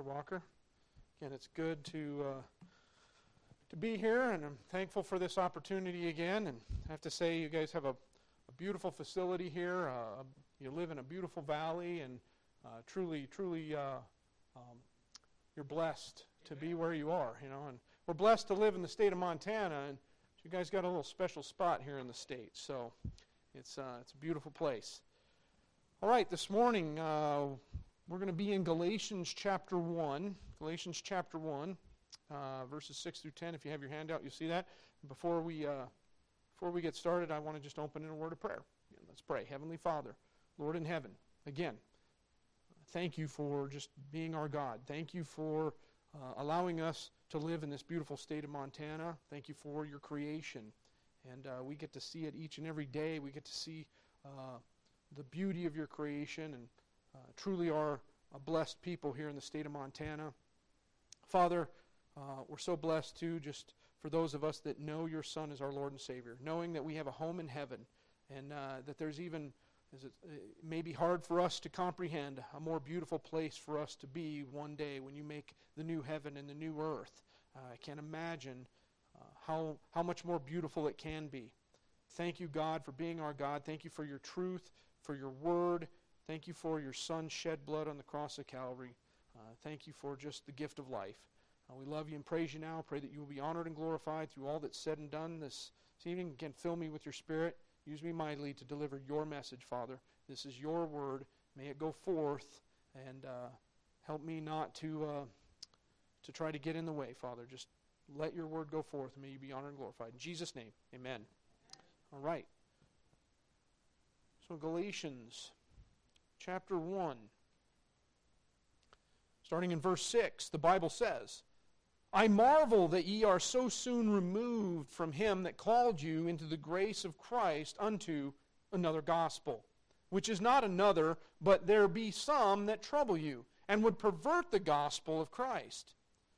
Pastor Walker. Again, it's good to uh, to be here, and I'm thankful for this opportunity again. And I have to say, you guys have a, a beautiful facility here. Uh, you live in a beautiful valley, and uh, truly, truly, uh, um, you're blessed to be where you are. You know, and we're blessed to live in the state of Montana, and you guys got a little special spot here in the state. So it's uh, it's a beautiful place. All right, this morning uh, we're going to be in Galatians chapter one. Galatians chapter one uh, verses 6 through 10. If you have your handout, you'll see that. Before we, uh, before we get started, I want to just open in a word of prayer. Let's pray. Heavenly Father, Lord in heaven, again, thank you for just being our God. Thank you for uh, allowing us to live in this beautiful state of Montana. Thank you for your creation. And uh, we get to see it each and every day. We get to see uh, the beauty of your creation and uh, truly are a blessed people here in the state of Montana. Father, uh, we're so blessed, too, just for those of us that know your Son is our Lord and Savior, knowing that we have a home in heaven and uh, that there's even, it, it may be hard for us to comprehend, a more beautiful place for us to be one day when you make the new heaven and the new earth. Uh, I can't imagine uh, how, how much more beautiful it can be. Thank you, God, for being our God. Thank you for your truth, for your word. Thank you for your Son's shed blood on the cross of Calvary. Uh, thank you for just the gift of life. Uh, we love you and praise you now. Pray that you will be honored and glorified through all that's said and done this, this evening. Again, fill me with your spirit. Use me mightily to deliver your message, Father. This is your word. May it go forth and uh, help me not to uh, to try to get in the way, Father. Just let your word go forth. And may you be honored and glorified. In Jesus' name, amen. All right. So, Galatians chapter 1, starting in verse 6, the Bible says, I marvel that ye are so soon removed from him that called you into the grace of Christ unto another gospel, which is not another, but there be some that trouble you, and would pervert the gospel of Christ.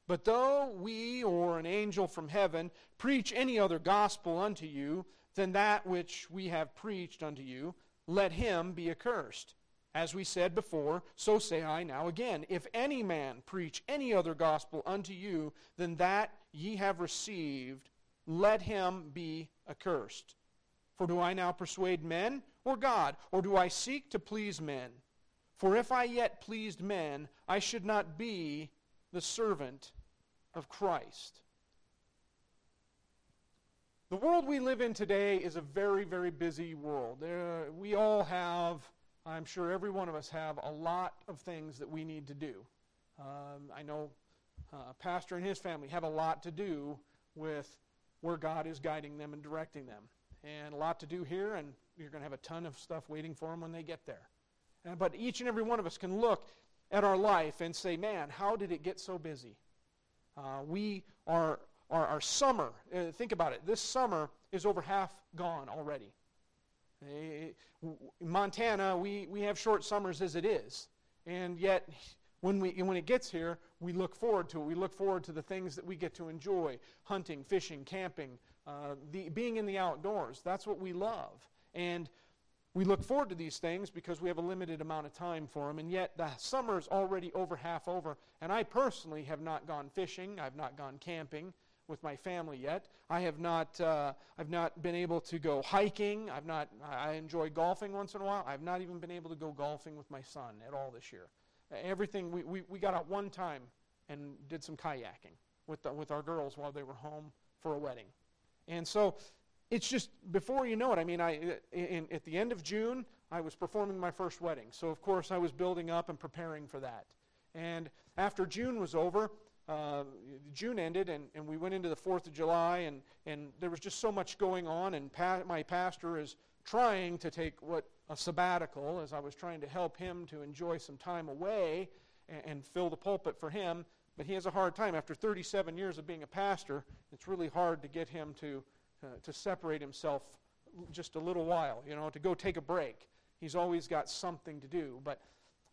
But though we or an angel from heaven preach any other gospel unto you than that which we have preached unto you, let him be accursed. As we said before, so say I now again. If any man preach any other gospel unto you than that ye have received, let him be accursed. For do I now persuade men or God, or do I seek to please men? For if I yet pleased men, I should not be the servant of Christ. The world we live in today is a very, very busy world. There, we all have I'm sure every one of us have a lot of things that we need to do. Um, I know uh, a pastor and his family have a lot to do with where God is guiding them and directing them. And a lot to do here, and you're going to have a ton of stuff waiting for them when they get there. And, but each and every one of us can look at our life and say, man, how did it get so busy? Uh, we are, our, our summer, uh, think about it, this summer is over half gone already. In Montana, we, we have short summers as it is. And yet, when, we, when it gets here, we look forward to it. We look forward to the things that we get to enjoy hunting, fishing, camping, uh, the, being in the outdoors. That's what we love. And we look forward to these things because we have a limited amount of time for them. And yet, the summer is already over half over. And I personally have not gone fishing, I've not gone camping with my family yet. I have not, uh, I've not been able to go hiking. I've not, I enjoy golfing once in a while. I've not even been able to go golfing with my son at all this year. Everything, we, we, we got out one time and did some kayaking with, the, with our girls while they were home for a wedding. And so it's just, before you know it, I mean, I, in, at the end of June, I was performing my first wedding. So, of course, I was building up and preparing for that. And after June was over, uh, June ended, and, and we went into the 4th of July, and, and there was just so much going on. And pa- my pastor is trying to take what a sabbatical, as I was trying to help him to enjoy some time away and, and fill the pulpit for him. But he has a hard time. After 37 years of being a pastor, it's really hard to get him to, uh, to separate himself just a little while, you know, to go take a break. He's always got something to do. But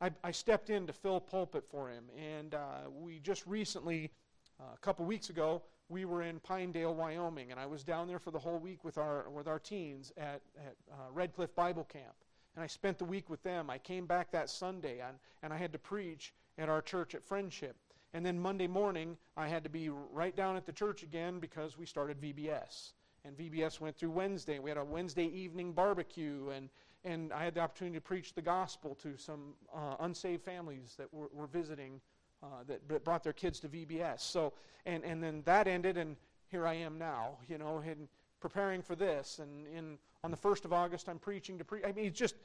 I, I stepped in to fill pulpit for him. And uh, we just recently, uh, a couple weeks ago, we were in Pinedale, Wyoming, and I was down there for the whole week with our, with our teens at, at uh, Red Cliff Bible Camp. And I spent the week with them. I came back that Sunday, and, and I had to preach. at our church at Friendship. And then Monday morning, I had to be right down at the church again because we started VBS. And VBS went through Wednesday. We had a Wednesday evening barbecue, and, and I had the opportunity to preach the gospel to some uh, unsaved families that were, were visiting uh, that, brought their kids to VBS. So, and, and then that ended, and here I am now, you know, and preparing for this. And in, on the 1st of August, I'm preaching to preach. I mean, it's just,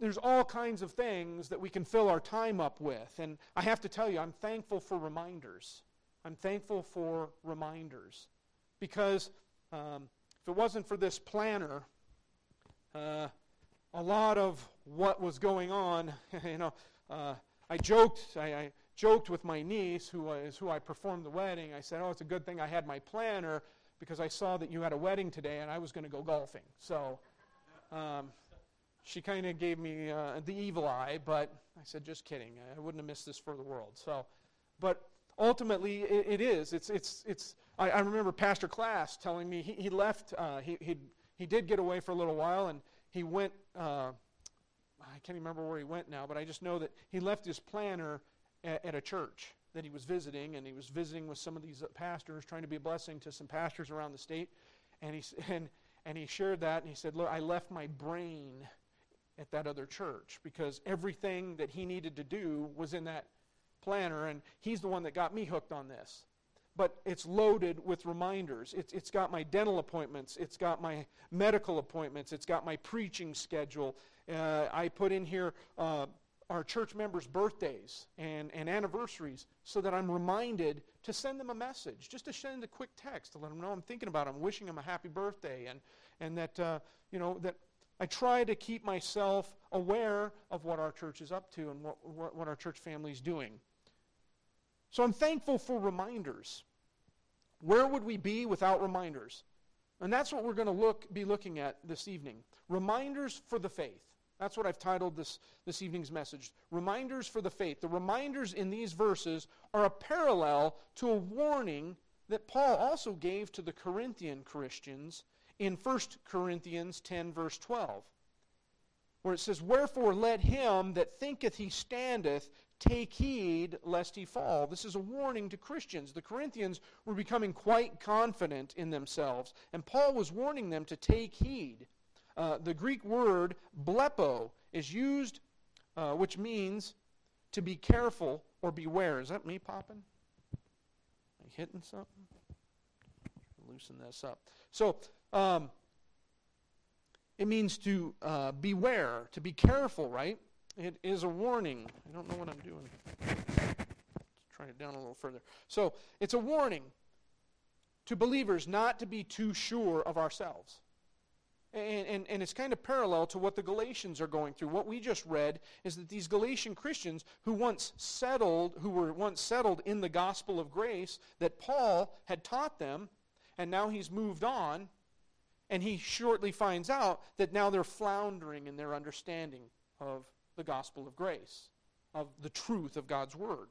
there's all kinds of things that we can fill our time up with. And I have to tell you, I'm thankful for reminders. I'm thankful for reminders. Because um, if it wasn't for this planner, uh, a lot of what was going on, you know, uh, I joked, I, I, joked with my niece, who is who I performed the wedding. I said, "Oh, it's a good thing I had my planner because I saw that you had a wedding today, and I was going to go golfing." So, um, she kind of gave me uh, the evil eye, but I said, "Just kidding. I wouldn't have missed this for the world." So, but ultimately, it, it is. It's it's it's. I, I, remember Pastor Class telling me he, he left. Uh, he he he did get away for a little while, and he went. Uh, I can't remember where he went now, but I just know that he left his planner at, at, a church that he was visiting, and he was visiting with some of these pastors, trying to be a blessing to some pastors around the state. And he and and he shared that, and he said, "Look, I left my brain at that other church because everything that he needed to do was in that planner, and he's the one that got me hooked on this." But it's loaded with reminders. It's, it's got my dental appointments. It's got my medical appointments. It's got my preaching schedule. Uh, I put in here uh, our church members' birthdays and, and anniversaries so that I'm reminded to send them a message, just to send a quick text to let them know I'm thinking about them, wishing them a happy birthday, and, and that, uh, you know, that I try to keep myself aware of what our church is up to and what, what, what our church family is doing. So I'm thankful for reminders. Where would we be without reminders? And that's what we're going to look, be looking at this evening. Reminders for the faith. That's what I've titled this, this evening's message Reminders for the Faith. The reminders in these verses are a parallel to a warning that Paul also gave to the Corinthian Christians in 1 Corinthians 10, verse 12, where it says, Wherefore let him that thinketh he standeth take heed lest he fall. This is a warning to Christians. The Corinthians were becoming quite confident in themselves, and Paul was warning them to take heed. Uh, the Greek word blepo is used, uh, which means to be careful or beware. Is that me popping? Am I hitting something? Loosen this up. So, um, it means to uh, beware, to be careful, right? It is a warning. I don't know what I'm doing. Let's try it down a little further. So, it's a warning to believers not to be too sure of ourselves. And, and, and, it's kind of parallel to what the Galatians are going through. What we just read is that these Galatian Christians who once settled, who were once settled in the gospel of grace that Paul had taught them, and now he's moved on, and he shortly finds out that now they're floundering in their understanding of the gospel of grace, of the truth of God's word,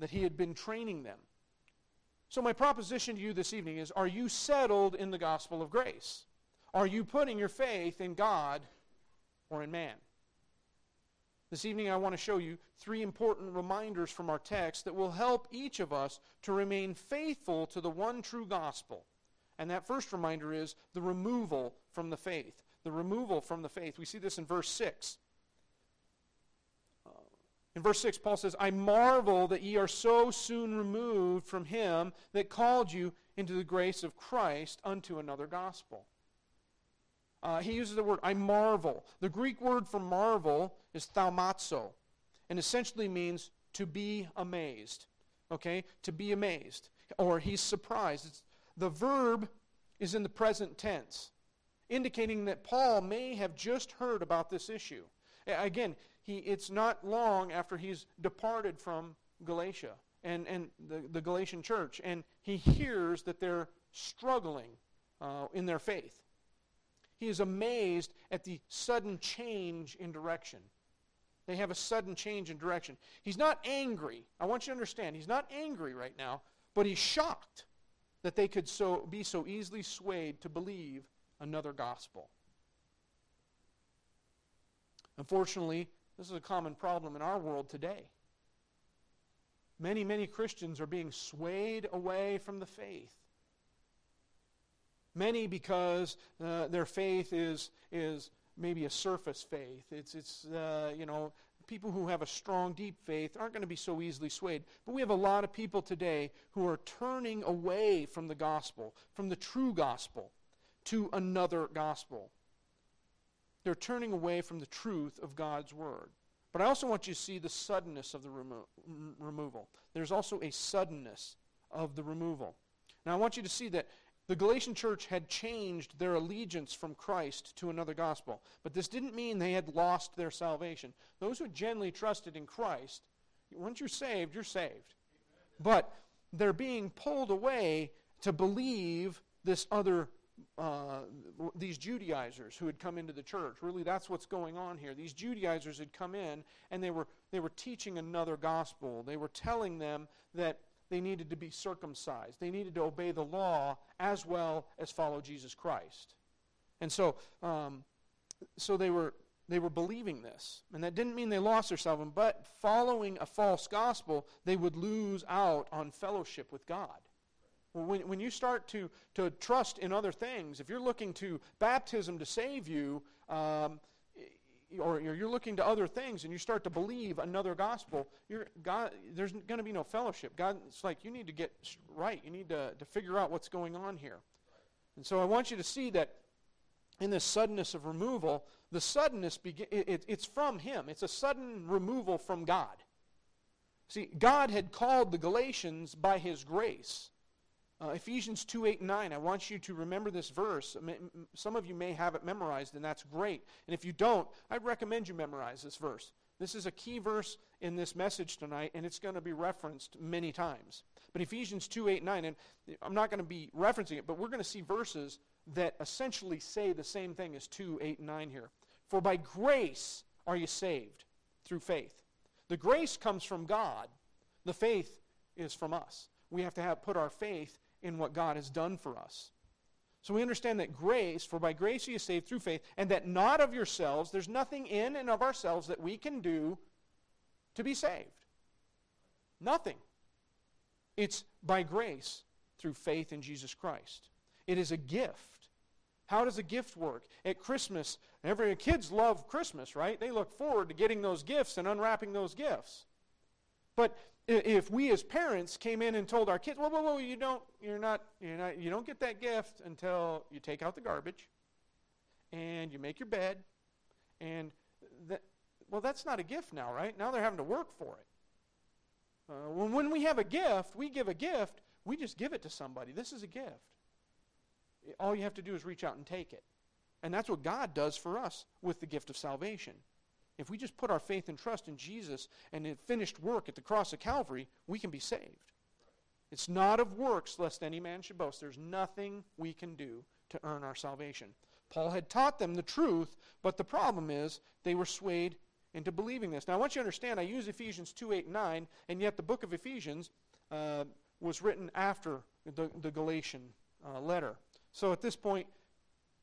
that he had been training them. So, my proposition to you this evening is Are you settled in the gospel of grace? Are you putting your faith in God or in man? This evening, I want to show you three important reminders from our text that will help each of us to remain faithful to the one true gospel. And that first reminder is the removal from the faith. The removal from the faith. We see this in verse 6. In verse 6, Paul says, I marvel that ye are so soon removed from him that called you into the grace of Christ unto another gospel. Uh, he uses the word, I marvel. The Greek word for marvel is thaumazo, and essentially means to be amazed. Okay? To be amazed. Or he's surprised. It's, the verb is in the present tense, indicating that Paul may have just heard about this issue. Again, he, it's not long after he's departed from Galatia and, and the, the Galatian church, and he hears that they're struggling uh, in their faith. He is amazed at the sudden change in direction. They have a sudden change in direction. He's not angry. I want you to understand, he's not angry right now, but he's shocked that they could so, be so easily swayed to believe another gospel. Unfortunately, this is a common problem in our world today. Many, many Christians are being swayed away from the faith. Many because uh, their faith is, is maybe a surface faith. It's, it's uh, you know, people who have a strong, deep faith aren't going to be so easily swayed. But we have a lot of people today who are turning away from the gospel, from the true gospel, to another gospel. They're turning away from the truth of God's word. But I also want you to see the suddenness of the remo- removal. There's also a suddenness of the removal. Now, I want you to see that the Galatian church had changed their allegiance from Christ to another gospel. But this didn't mean they had lost their salvation. Those who generally trusted in Christ, once you're saved, you're saved. But they're being pulled away to believe this other uh, these Judaizers who had come into the church. Really, that's what's going on here. These Judaizers had come in and they were, they were teaching another gospel. They were telling them that they needed to be circumcised, they needed to obey the law as well as follow Jesus Christ. And so, um, so they were they were believing this. And that didn't mean they lost their salvation, but following a false gospel, they would lose out on fellowship with God. When, when you start to, to trust in other things, if you're looking to baptism to save you, um, or you're looking to other things and you start to believe another gospel, God, there's going to be no fellowship. God, it's like you need to get right. You need to, to figure out what's going on here. And so I want you to see that in this suddenness of removal, the suddenness, begin, it, it, it's from Him. It's a sudden removal from God. See, God had called the Galatians by His grace. Uh, Ephesians 2 8 and 9. I want you to remember this verse. Some of you may have it memorized, and that's great. And if you don't, I'd recommend you memorize this verse. This is a key verse in this message tonight, and it's going to be referenced many times. But Ephesians 2 8 9, and I'm not going to be referencing it, but we're going to see verses that essentially say the same thing as 2 8 and 9 here. For by grace are you saved through faith. The grace comes from God, the faith is from us. We have to have put our faith in what God has done for us. So we understand that grace, for by grace are you saved through faith, and that not of yourselves, there's nothing in and of ourselves that we can do to be saved. Nothing. It's by grace through faith in Jesus Christ. It is a gift. How does a gift work? At Christmas, every kids love Christmas, right? They look forward to getting those gifts and unwrapping those gifts. But if we as parents came in and told our kids, "Whoa, whoa, whoa! You don't, you're not, you're not, you don't get that gift until you take out the garbage, and you make your bed, and that, well, that's not a gift now, right? Now they're having to work for it. Uh, when, when we have a gift, we give a gift. We just give it to somebody. This is a gift. All you have to do is reach out and take it, and that's what God does for us with the gift of salvation. If we just put our faith and trust in Jesus and the finished work at the cross of Calvary, we can be saved. It's not of works, lest any man should boast. There's nothing we can do to earn our salvation. Paul had taught them the truth, but the problem is they were swayed into believing this. Now, I want you to understand, I use Ephesians 2 8 9, and yet the book of Ephesians uh, was written after the, the Galatian uh, letter. So at this point,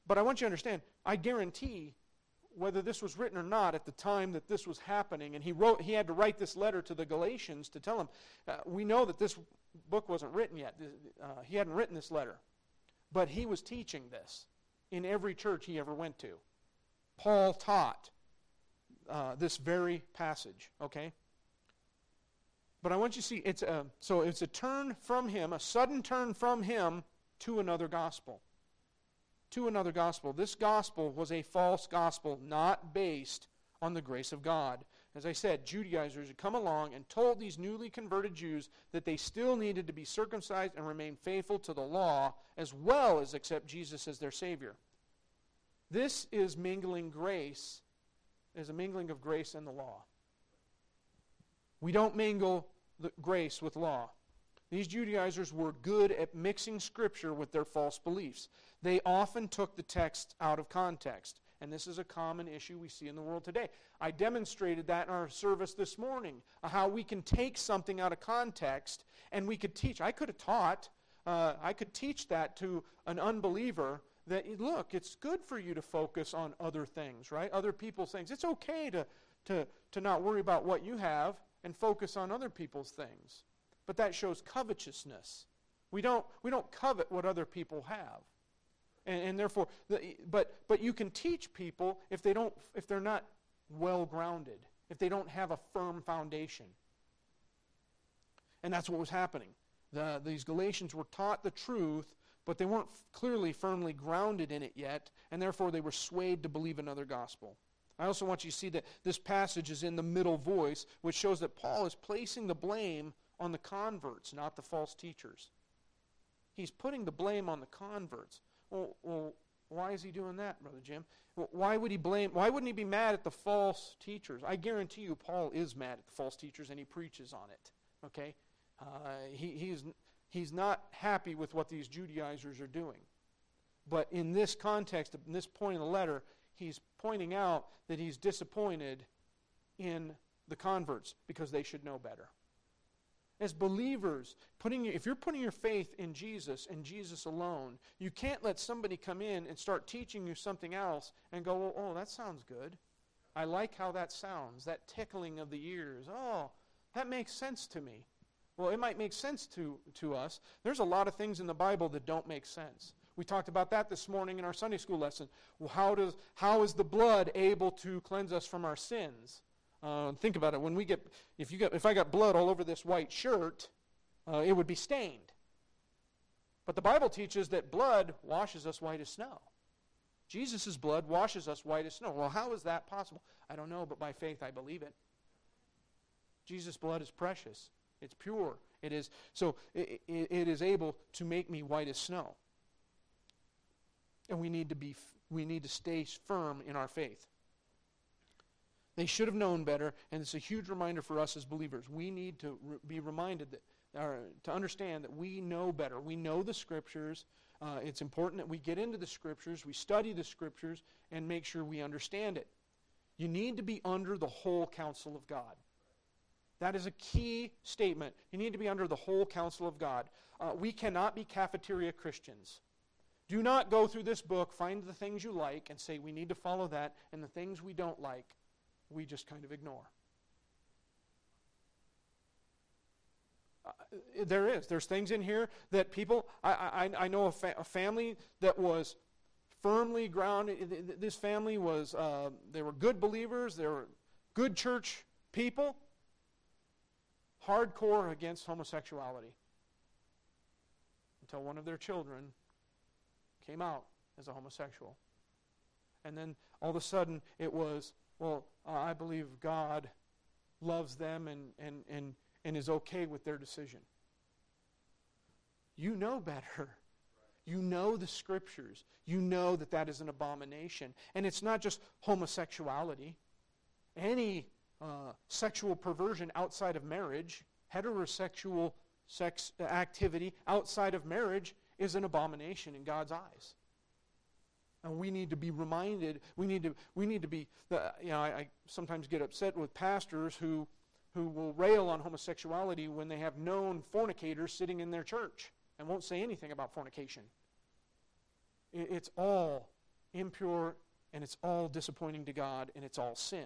but I want you to understand, I guarantee whether this was written or not at the time that this was happening. And he wrote he had to write this letter to the galatians to tell them uh, we know that this book wasn't written yet. Uh, he hadn't written this letter. But he was teaching this in every church he ever went to. Paul taught uh, this very passage okay? But i want you to see it's a, so it's a turn from him a sudden turn from him to another gospel to another gospel. This gospel was a false gospel, not based on the grace of God. As I said, Judaizers had come along and told these newly converted Jews that they still needed to be circumcised and remain faithful to the law as well as accept Jesus as their Savior. This is mingling grace, is a mingling of grace and the law. We don't mingle grace with law. These Judaizers were good at mixing Scripture with their false beliefs. They often took the text out of context. And this is a common issue we see in the world today. I demonstrated that in our service this morning, uh, how we can take something out of context and we could teach. I could have taught, uh, I could teach that to an unbeliever that, look, it's good for you to focus on other things, right? Other people's things. It's okay to, to, to not worry about what you have and focus on other people's things. But that shows covetousness. We don't, we don't covet what other people have. And, and therefore, the, but, but you can teach people if, they don't, if they're not well grounded, if they don't have a firm foundation. And that's what was happening. The, these Galatians were taught the truth, but they weren't f- clearly firmly grounded in it yet, and therefore they were swayed to believe another gospel. I also want you to see that this passage is in the middle voice, which shows that Paul is placing the blame on the converts, not the false teachers. He's putting the blame on the converts. Well, well why is he doing that, Brother Jim? Well, why would he blame? Why wouldn't he be mad at the false teachers? I guarantee you, Paul is mad at the false teachers, and he preaches on it. Okay, uh, he, he's he's not happy with what these Judaizers are doing. But in this context, in this point in the letter, he's pointing out that he's disappointed in the converts because they should know better. As believers, putting if you're putting your faith in Jesus and Jesus alone, you can't let somebody come in and start teaching you something else and go, oh, oh that sounds good. I like how that sounds, that tickling of the ears. Oh, that makes sense to me. Well, it might make sense to, to us. There's a lot of things in the Bible that don't make sense. We talked about that this morning in our Sunday school lesson. Well, how, does, how is the blood able to cleanse us from our sins? Uh, think about it. When we get, if, you get, if I got blood all over this white shirt, uh, it would be stained. But the Bible teaches that blood washes us white as snow. Jesus' blood washes us white as snow. Well, how is that possible? I don't know, but by faith I believe it. Jesus' blood is precious. It's pure. It is so it, it, it is able to make me white as snow. And we need to be we need to stay firm in our faith. They should have known better, and it's a huge reminder for us as believers. We need to re- be reminded that, or to understand that we know better. We know the Scriptures. Uh, it's important that we get into the Scriptures, we study the Scriptures, and make sure we understand it. You need to be under the whole counsel of God. That is a key statement. You need to be under the whole counsel of God. Uh, we cannot be cafeteria Christians. Do not go through this book, find the things you like, and say, we need to follow that, and the things we don't like, we just kind of ignore. Uh, there is. There's things in here that people, I, I, I know a, fa- a family that was firmly grounded. This family was, uh, they were good believers, they were good church people, hardcore against homosexuality until one of their children came out as a homosexual. And then all of a sudden it was, well, uh, I believe God loves them and, and, and, and is okay with their decision. You know better. You know the scriptures. You know that that is an abomination. And it's not just homosexuality. Any uh, sexual perversion outside of marriage, heterosexual sex activity outside of marriage is an abomination in God's eyes. And we need to be reminded, we need to, we need to be, uh, you know, I, I sometimes get upset with pastors who, who will rail on homosexuality when they have known fornicators sitting in their church and won't say anything about fornication. It, it's all impure and it's all disappointing to God and it's all sin.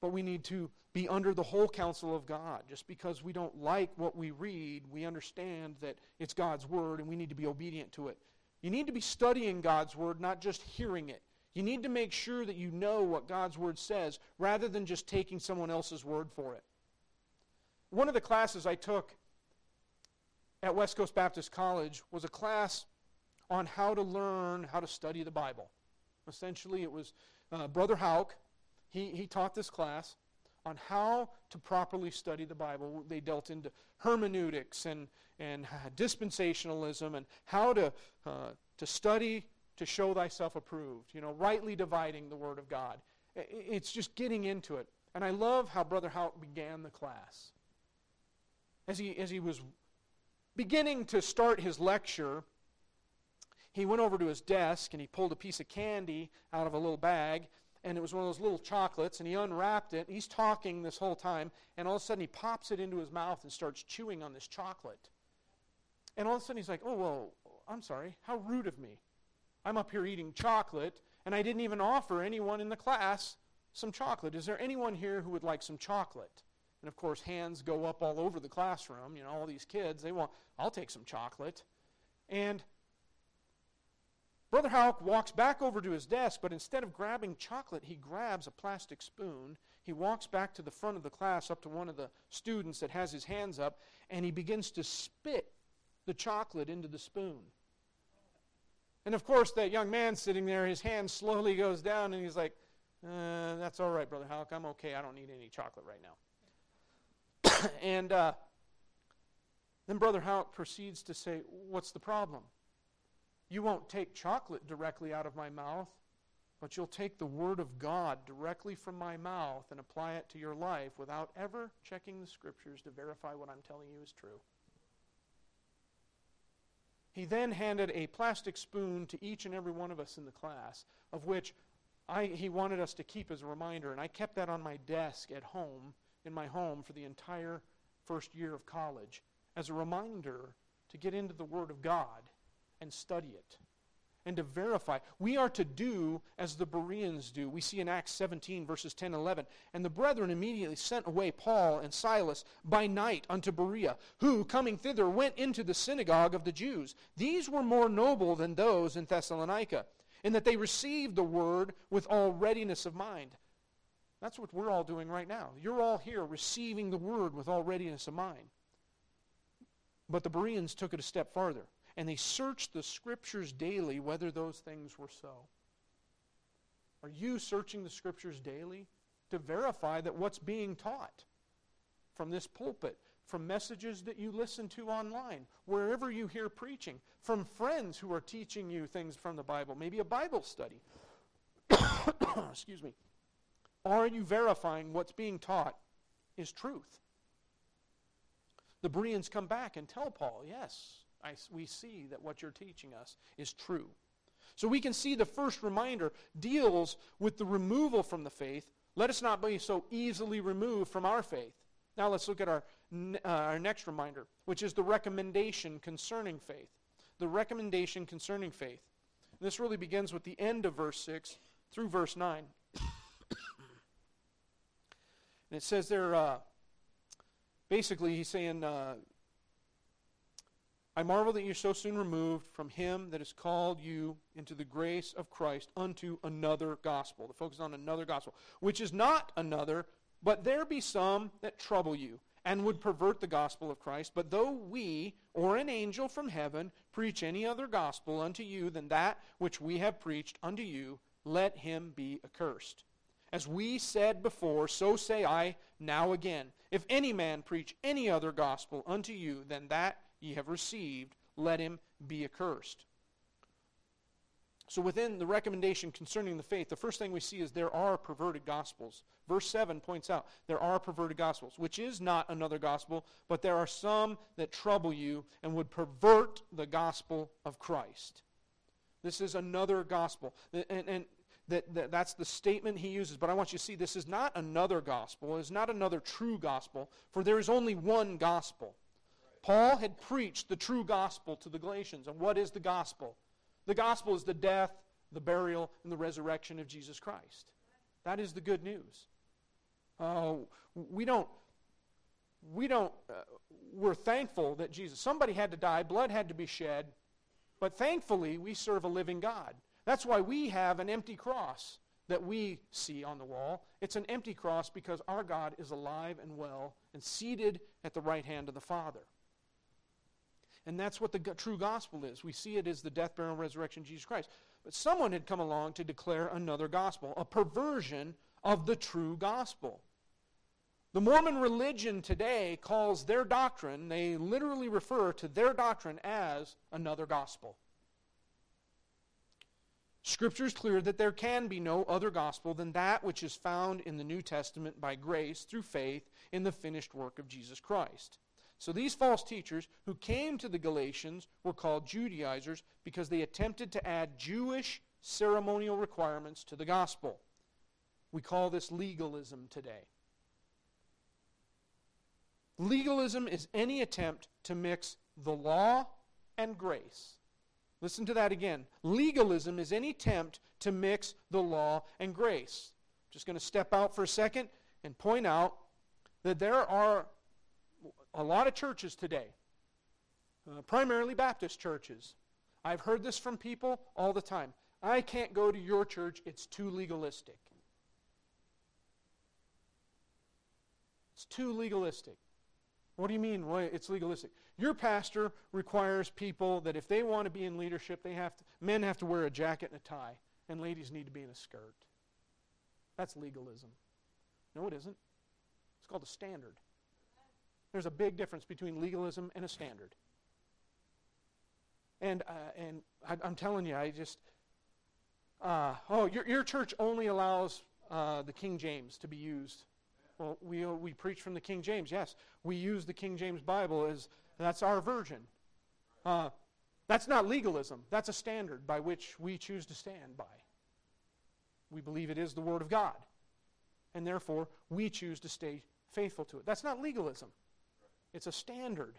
But we need to be under the whole counsel of God. Just because we don't like what we read, we understand that it's God's word and we need to be obedient to it. You need to be studying God's word, not just hearing it. You need to make sure that you know what God's word says rather than just taking someone else's word for it. One of the classes I took at West Coast Baptist College was a class on how to learn how to study the Bible. Essentially, it was uh, Brother Hauk he, he taught this class on how to properly study the Bible. They dealt into hermeneutics and, and dispensationalism and how to, uh, to study to show thyself approved, you know, rightly dividing the Word of God. It's just getting into it. And I love how Brother Hauk began the class. As he, as he was beginning to start his lecture, he went over to his desk and he pulled a piece of candy out of a little bag and it was one of those little chocolates, and he unwrapped it. He's talking this whole time, and all of a sudden he pops it into his mouth and starts chewing on this chocolate. And all of a sudden he's like, oh, well, I'm sorry. How rude of me. I'm up here eating chocolate, and I didn't even offer anyone in the class some chocolate. Is there anyone here who would like some chocolate? And of course, hands go up all over the classroom. You know, all these kids, they want, I'll take some chocolate. And Brother Houck walks back over to his desk, but instead of grabbing chocolate, he grabs a plastic spoon. He walks back to the front of the class, up to one of the students that has his hands up, and he begins to spit the chocolate into the spoon. And of course, that young man sitting there, his hand slowly goes down, and he's like, uh, That's all right, Brother Houck. I'm okay. I don't need any chocolate right now. and uh, then Brother Houck proceeds to say, What's the problem? You won't take chocolate directly out of my mouth, but you'll take the Word of God directly from my mouth and apply it to your life without ever checking the Scriptures to verify what I'm telling you is true. He then handed a plastic spoon to each and every one of us in the class, of which I, he wanted us to keep as a reminder, and I kept that on my desk at home, in my home, for the entire first year of college, as a reminder to get into the Word of God and study it and to verify. We are to do as the Bereans do. We see in Acts 17, verses 10 and 11. And the brethren immediately sent away Paul and Silas by night unto Berea, who, coming thither, went into the synagogue of the Jews. These were more noble than those in Thessalonica, in that they received the word with all readiness of mind. That's what we're all doing right now. You're all here receiving the word with all readiness of mind. But the Bereans took it a step farther and they searched the scriptures daily whether those things were so. Are you searching the scriptures daily to verify that what's being taught from this pulpit, from messages that you listen to online, wherever you hear preaching, from friends who are teaching you things from the Bible, maybe a Bible study? Excuse me. Are you verifying what's being taught is truth? The Bereans come back and tell Paul, yes, I, we see that what you're teaching us is true. So we can see the first reminder deals with the removal from the faith. Let us not be so easily removed from our faith. Now let's look at our, uh, our next reminder, which is the recommendation concerning faith. The recommendation concerning faith. And this really begins with the end of verse 6 through verse 9. and it says there, uh, basically, he's saying, uh, I marvel that you're so soon removed from him that has called you into the grace of Christ unto another gospel. The focus on another gospel, which is not another, but there be some that trouble you and would pervert the gospel of Christ. But though we or an angel from heaven preach any other gospel unto you than that which we have preached unto you, let him be accursed. As we said before, so say I now again. If any man preach any other gospel unto you than that ye have received, let him be accursed. So, within the recommendation concerning the faith, the first thing we see is there are perverted gospels. Verse 7 points out there are perverted gospels, which is not another gospel, but there are some that trouble you and would pervert the gospel of Christ. This is another gospel. And, and that, that, that's the statement he uses. But I want you to see this is not another gospel, it is not another true gospel, for there is only one gospel. Paul had preached the true gospel to the Galatians. And what is the gospel? The gospel is the death, the burial, and the resurrection of Jesus Christ. That is the good news. Uh, we don't, we don't, uh, we're thankful that Jesus, somebody had to die, blood had to be shed, but thankfully we serve a living God. That's why we have an empty cross that we see on the wall. It's an empty cross because our God is alive and well and seated at the right hand of the Father. And that's what the true gospel is. We see it as the death, burial, and resurrection of Jesus Christ. But someone had come along to declare another gospel, a perversion of the true gospel. The Mormon religion today calls their doctrine, they literally refer to their doctrine as another gospel. Scripture is clear that there can be no other gospel than that which is found in the New Testament by grace through faith in the finished work of Jesus Christ. So these false teachers who came to the Galatians were called Judaizers because they attempted to add Jewish ceremonial requirements to the gospel. We call this legalism today. Legalism is any attempt to mix the law and grace. Listen to that again. Legalism is any attempt to mix the law and grace. Just going to step out for a second and point out that there are a lot of churches today, uh, primarily Baptist churches. I've heard this from people all the time. I can't go to your church, it's too legalistic. It's too legalistic. What do you mean Why it's legalistic? Your pastor requires people that if they want to be in leadership, they have to, men have to wear a jacket and a tie, and ladies need to be in a skirt. That's legalism. No, it isn't. It's called a standard. There's a big difference between legalism and a standard. And, uh, and I, am telling you, I just, uh, oh, your, your church only allows uh, the King James to be used. Well, we, uh, we preach from the King James, yes. We use the King James Bible as that's our version. Uh, that's not legalism. That's a standard by which we choose to stand by. We believe it is the Word of God. And therefore, we choose to stay faithful to it. That's not legalism, it's a standard.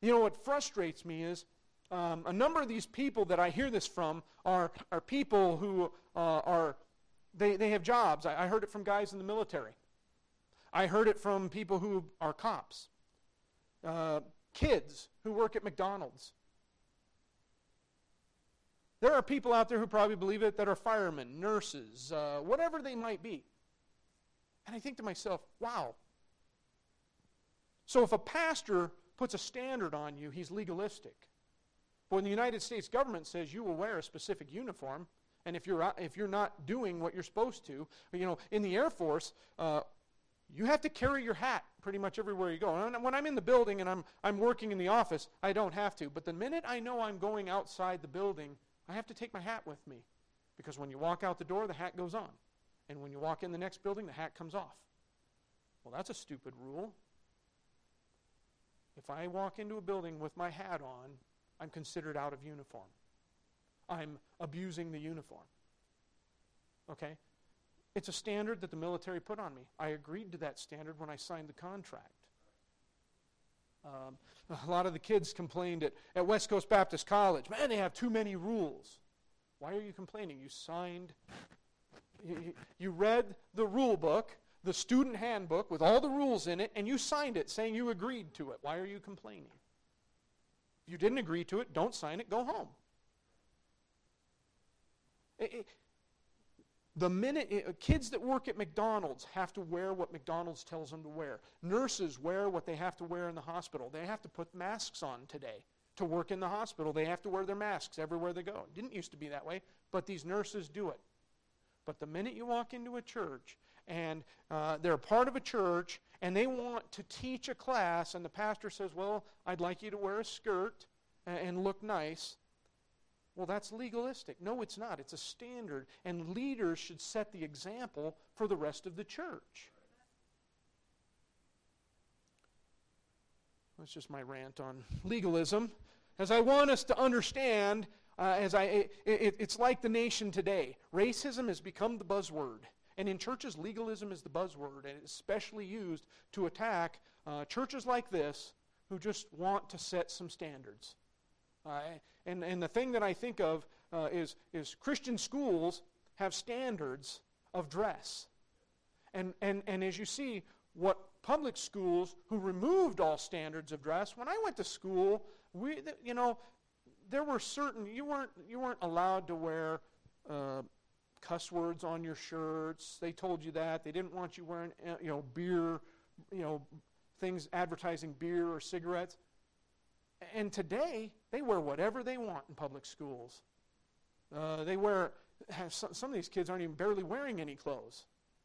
You know what frustrates me is um, a number of these people that I hear this from are, are people who uh, are, they, they have jobs. I, I heard it from guys in the military. I heard it from people who are cops, uh, kids who work at McDonald's. There are people out there who probably believe it that are firemen, nurses, uh, whatever they might be. And I think to myself, wow. So if a pastor puts a standard on you, he's legalistic. But When the United States government says you will wear a specific uniform, and if you're, if you're not doing what you're supposed to, you know, in the Air Force, uh, you have to carry your hat pretty much everywhere you go. And when I'm in the building and I'm, I'm working in the office, I don't have to. But the minute I know I'm going outside the building, I have to take my hat with me. Because when you walk out the door, the hat goes on. And when you walk in the next building, the hat comes off. Well, that's a stupid rule. If I walk into a building with my hat on, I'm considered out of uniform. I'm abusing the uniform. Okay? It's a standard that the military put on me. I agreed to that standard when I signed the contract. Um, a lot of the kids complained at, at West Coast Baptist College, man, they have too many rules. Why are you complaining? You signed, you, you read the rule book, the student handbook with all the rules in it, and you signed it saying you agreed to it. Why are you complaining? If you didn't agree to it, don't sign it, go home. It, it, the minute it, kids that work at McDonald's have to wear what McDonald's tells them to wear. Nurses wear what they have to wear in the hospital. They have to put masks on today to work in the hospital. They have to wear their masks everywhere they go. It didn't used to be that way, but these nurses do it. But the minute you walk into a church and uh, they're part of a church and they want to teach a class, and the pastor says, Well, I'd like you to wear a skirt and, look nice. Well, that's legalistic. No, it's not. It's a standard, and leaders should set the example for the rest of the church. That's just my rant on legalism. As I want us to understand, uh, as I, it, it, it's like the nation today. Racism has become the buzzword. And in churches, legalism is the buzzword, and it's especially used to attack uh, churches like this who just want to set some standards. Uh, and, and the thing that I think of uh, is, is Christian schools have standards of dress. And, and, and as you see, what public schools who removed all standards of dress, when I went to school, we, you know, there were certain, you weren't, you weren't allowed to wear uh, cuss words on your shirts. They told you that. They didn't want you wearing, uh, you know, beer, you know, things advertising beer or cigarettes. And today, they wear whatever they want in public schools. Uh, they wear, some, some of these kids aren't even barely wearing any clothes.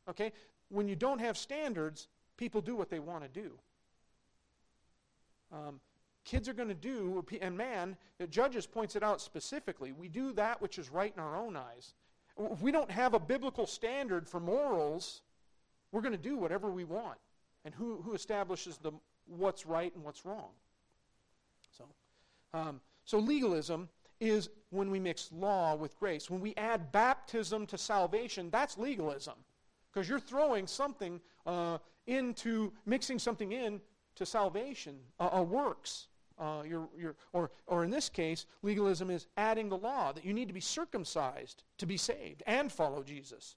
Okay? When you don't have standards, people do what they want to do. Um, kids are going to do, and man, the judges points it out specifically. We do that which is right in our own eyes. If we don't have a biblical standard for morals, we're going to do whatever we want. And who, who establishes the, what's right and what's wrong? So, um, so legalism is when we mix law with grace. When we add baptism to salvation, that's legalism. Because you're throwing something uh, into, mixing something in to salvation, uh, uh, works. Uh, you're, you're, or, or in this case, legalism is adding the law that you need to be circumcised to be saved and follow Jesus.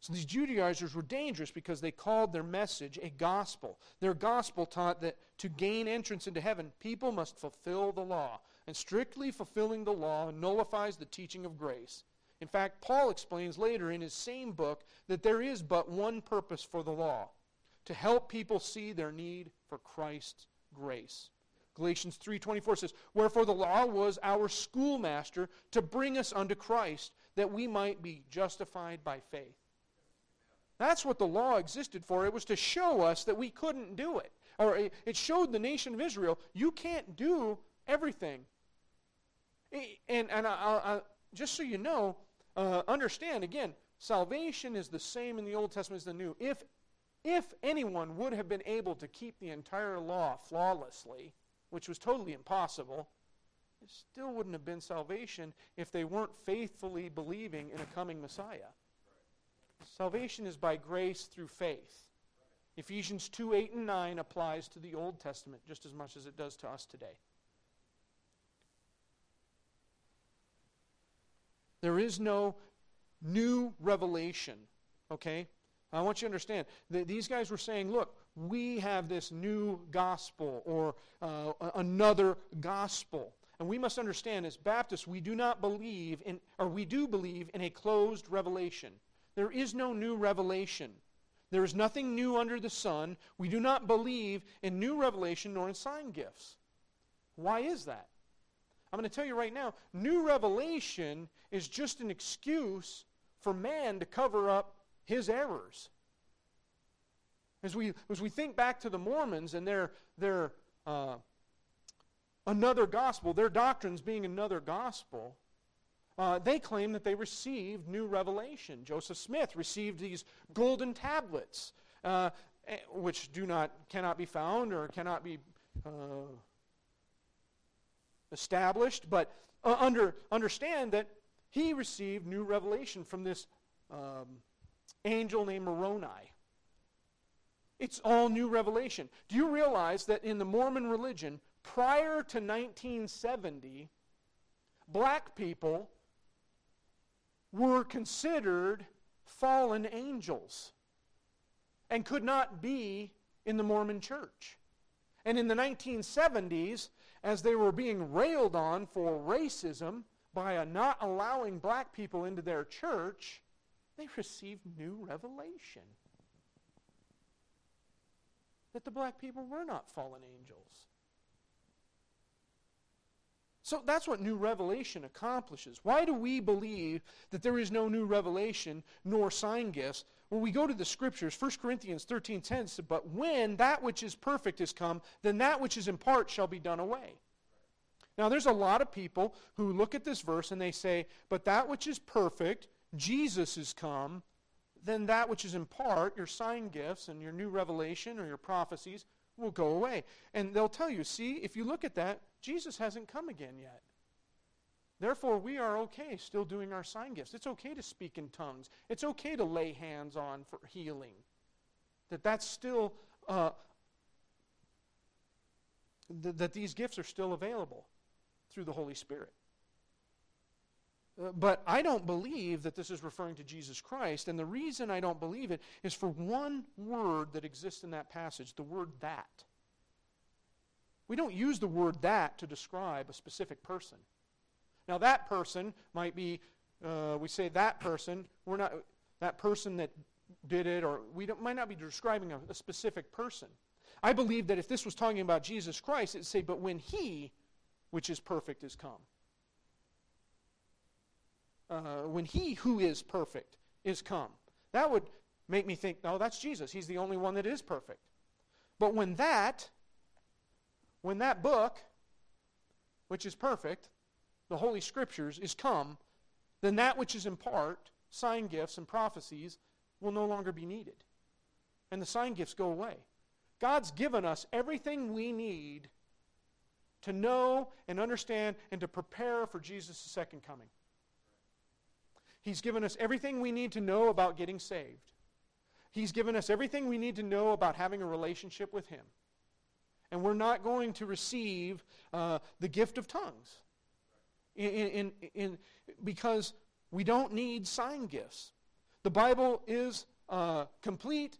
So these Judaizers were dangerous because they called their message a gospel. Their gospel taught that to gain entrance into heaven, people must fulfill the law. And strictly fulfilling the law nullifies the teaching of grace. In fact, Paul explains later in his same book that there is but one purpose for the law to help people see their need for Christ's grace. Galatians 3:24 says, "Wherefore the law was our schoolmaster to bring us unto Christ, that we might be justified by faith." That's what the law existed for. It was to show us that we couldn't do it. Or it showed the nation of Israel, you can't do everything. And, and I, I, just so you know, uh, understand again, salvation is the same in the Old Testament as the New. If, if anyone would have been able to keep the entire law flawlessly, which was totally impossible, it still wouldn't have been salvation if they weren't faithfully believing in a coming Messiah. Salvation is by grace through faith. Ephesians 2 8 and 9 applies to the Old Testament just as much as it does to us today. There is no new revelation, okay? I want you to understand that these guys were saying, look, we have this new gospel or uh, another gospel. And we must understand as Baptists, we do not believe in, or we do believe in a closed revelation. There is no new revelation. There is nothing new under the sun. We do not believe in new revelation nor in sign gifts. Why is that? I'm going to tell you right now new revelation is just an excuse for man to cover up his errors. As we, as we think back to the Mormons and their, their uh, another gospel, their doctrines being another gospel, uh, they claim that they received new revelation. Joseph Smith received these golden tablets, uh, eh, which do not cannot be found or cannot be uh, established. But uh, under understand that he received new revelation from this um, angel named Moroni. It's all new revelation. Do you realize that in the Mormon religion, prior to 1970, black people were considered fallen angels and could not be in the Mormon church. And in the 1970s, as they were being railed on for racism by not allowing black people into their church, they received new revelation that the black people were not fallen angels. So that's what new revelation accomplishes. Why do we believe that there is no new revelation nor sign gifts? When we go to the scriptures, 1 Corinthians 13 10 says, But when that which is perfect is come, then that which is in part shall be done away. Now, there's a lot of people who look at this verse and they say, But that which is perfect, Jesus is come, then that which is in part, your sign gifts and your new revelation or your prophecies, will go away. And they'll tell you, see, if you look at that, Jesus hasn't come again yet. Therefore, we are okay still doing our sign gifts. It's okay to speak in tongues. It's okay to lay hands on for healing. That that's still uh, th- that these gifts are still available through the Holy Spirit. But I don't believe that this is referring to Jesus Christ, and the reason I don't believe it is for one word that exists in that passage, the word that. We don't use the word that to describe a specific person. Now, that person might be, uh, we say that person, we're not, that person that did it, or we might not be describing a, a specific person. I believe that if this was talking about Jesus Christ, it'd say, but when he, which is perfect, is come. Uh, when he who is perfect is come. That would make me think, no, that's Jesus. He's the only one that is perfect. But when that, when that book, which is perfect, the Holy Scriptures, is come, then that which is in part, sign gifts and prophecies, will no longer be needed. And the sign gifts go away. God's given us everything we need to know and understand and to prepare for Jesus' second coming. He's given us everything we need to know about getting saved. He's given us everything we need to know about having a relationship with Him. And we're not going to receive uh, the gift of tongues in, in, in, because we don't need sign gifts. The Bible is uh, complete.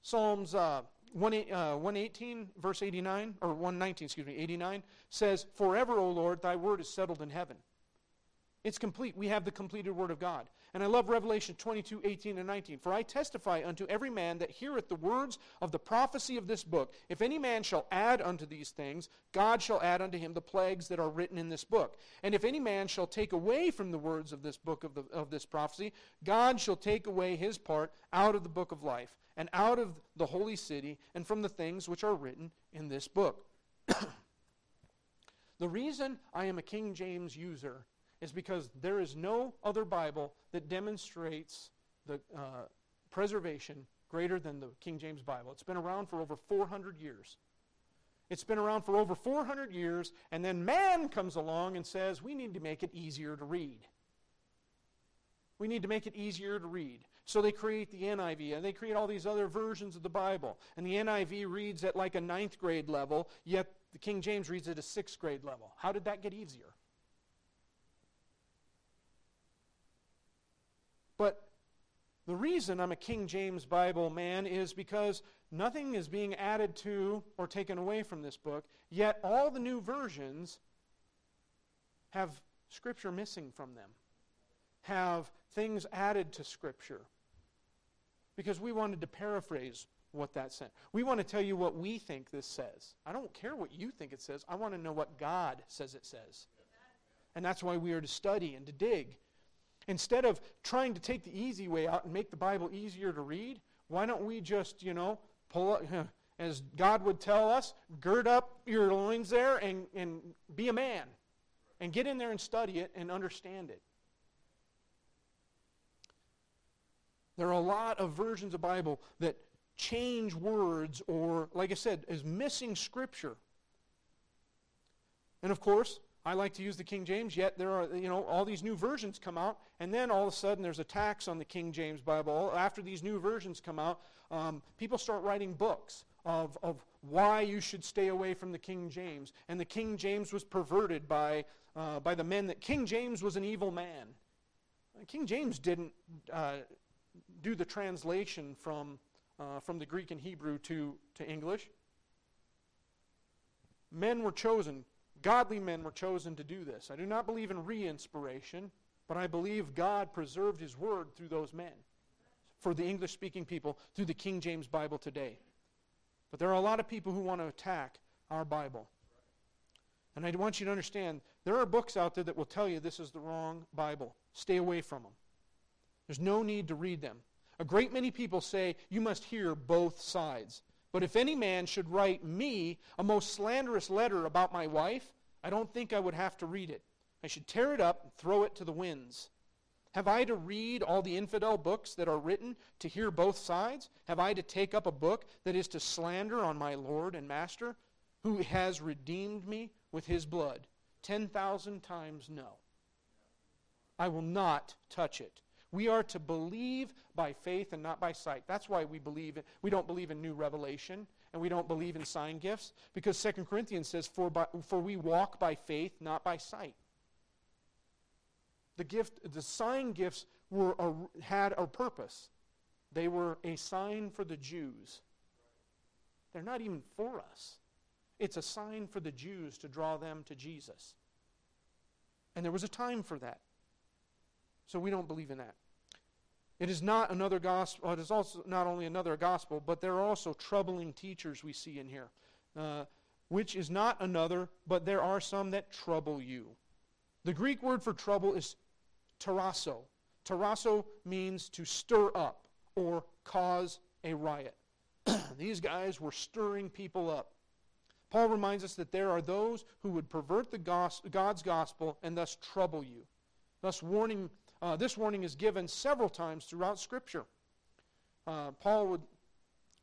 Psalms uh, 1, uh, 118, verse 89, or 119, excuse me, 89, says, Forever, O Lord, thy word is settled in heaven. It's complete. We have the completed word of God. And I love Revelation 22, 18, and 19. For I testify unto every man that heareth the words of the prophecy of this book. If any man shall add unto these things, God shall add unto him the plagues that are written in this book. And if any man shall take away from the words of this book of, the, of this prophecy, God shall take away his part out of the book of life, and out of the holy city, and from the things which are written in this book. the reason I am a King James user is because there is no other Bible that demonstrates the uh, preservation greater than the King James Bible. It's been around for over 400 years. It's been around for over 400 years, and then man comes along and says, we need to make it easier to read. We need to make it easier to read. So they create the NIV, and they create all these other versions of the Bible. And the NIV reads at like a ninth grade level, yet the King James reads at a sixth grade level. How did that get easier? But the reason I'm a King James Bible man is because nothing is being added to or taken away from this book, yet all the new versions have Scripture missing from them, have things added to Scripture. Because we wanted to paraphrase what that said. We want to tell you what we think this says. I don't care what you think it says. I want to know what God says it says. And that's why we are to study and to dig Instead of trying to take the easy way out and make the Bible easier to read, why don't we just, you know, pull up, as God would tell us, gird up your loins there and, and be a man. And get in there and study it and understand it. There are a lot of versions of Bible that change words or, like I said, is missing Scripture. And of course, I like to use the King James, yet there are, you know, all these new versions come out, and then all of a sudden there's attacks on the King James Bible. After these new versions come out, um, people start writing books of, of why you should stay away from the King James. And the King James was perverted by, uh, by the men that King James was an evil man. King James didn't uh, do the translation from, uh, from the Greek and Hebrew to, to English. Men were chosen Godly men were chosen to do this. I do not believe in re inspiration, but I believe God preserved His word through those men for the English speaking people through the King James Bible today. But there are a lot of people who want to attack our Bible. And I want you to understand there are books out there that will tell you this is the wrong Bible. Stay away from them. There's no need to read them. A great many people say you must hear both sides. But if any man should write me a most slanderous letter about my wife, I don't think I would have to read it. I should tear it up and throw it to the winds. Have I to read all the infidel books that are written to hear both sides? Have I to take up a book that is to slander on my Lord and Master, who has redeemed me with his blood? Ten thousand times no. I will not touch it. We are to believe by faith and not by sight. That's why we believe in, we don't believe in new revelation and we don't believe in sign gifts because 2 Corinthians says for, by, for we walk by faith not by sight. The gift the sign gifts were a, had a purpose. They were a sign for the Jews. They're not even for us. It's a sign for the Jews to draw them to Jesus. And there was a time for that. So we don't believe in that. It is not another gospel. It is also not only another gospel, but there are also troubling teachers we see in here, uh, which is not another, but there are some that trouble you. The Greek word for trouble is tarasso. Tarasso means to stir up or cause a riot. These guys were stirring people up. Paul reminds us that there are those who would pervert the God's gospel and thus trouble you, thus warning uh, this warning is given several times throughout Scripture. Uh, Paul would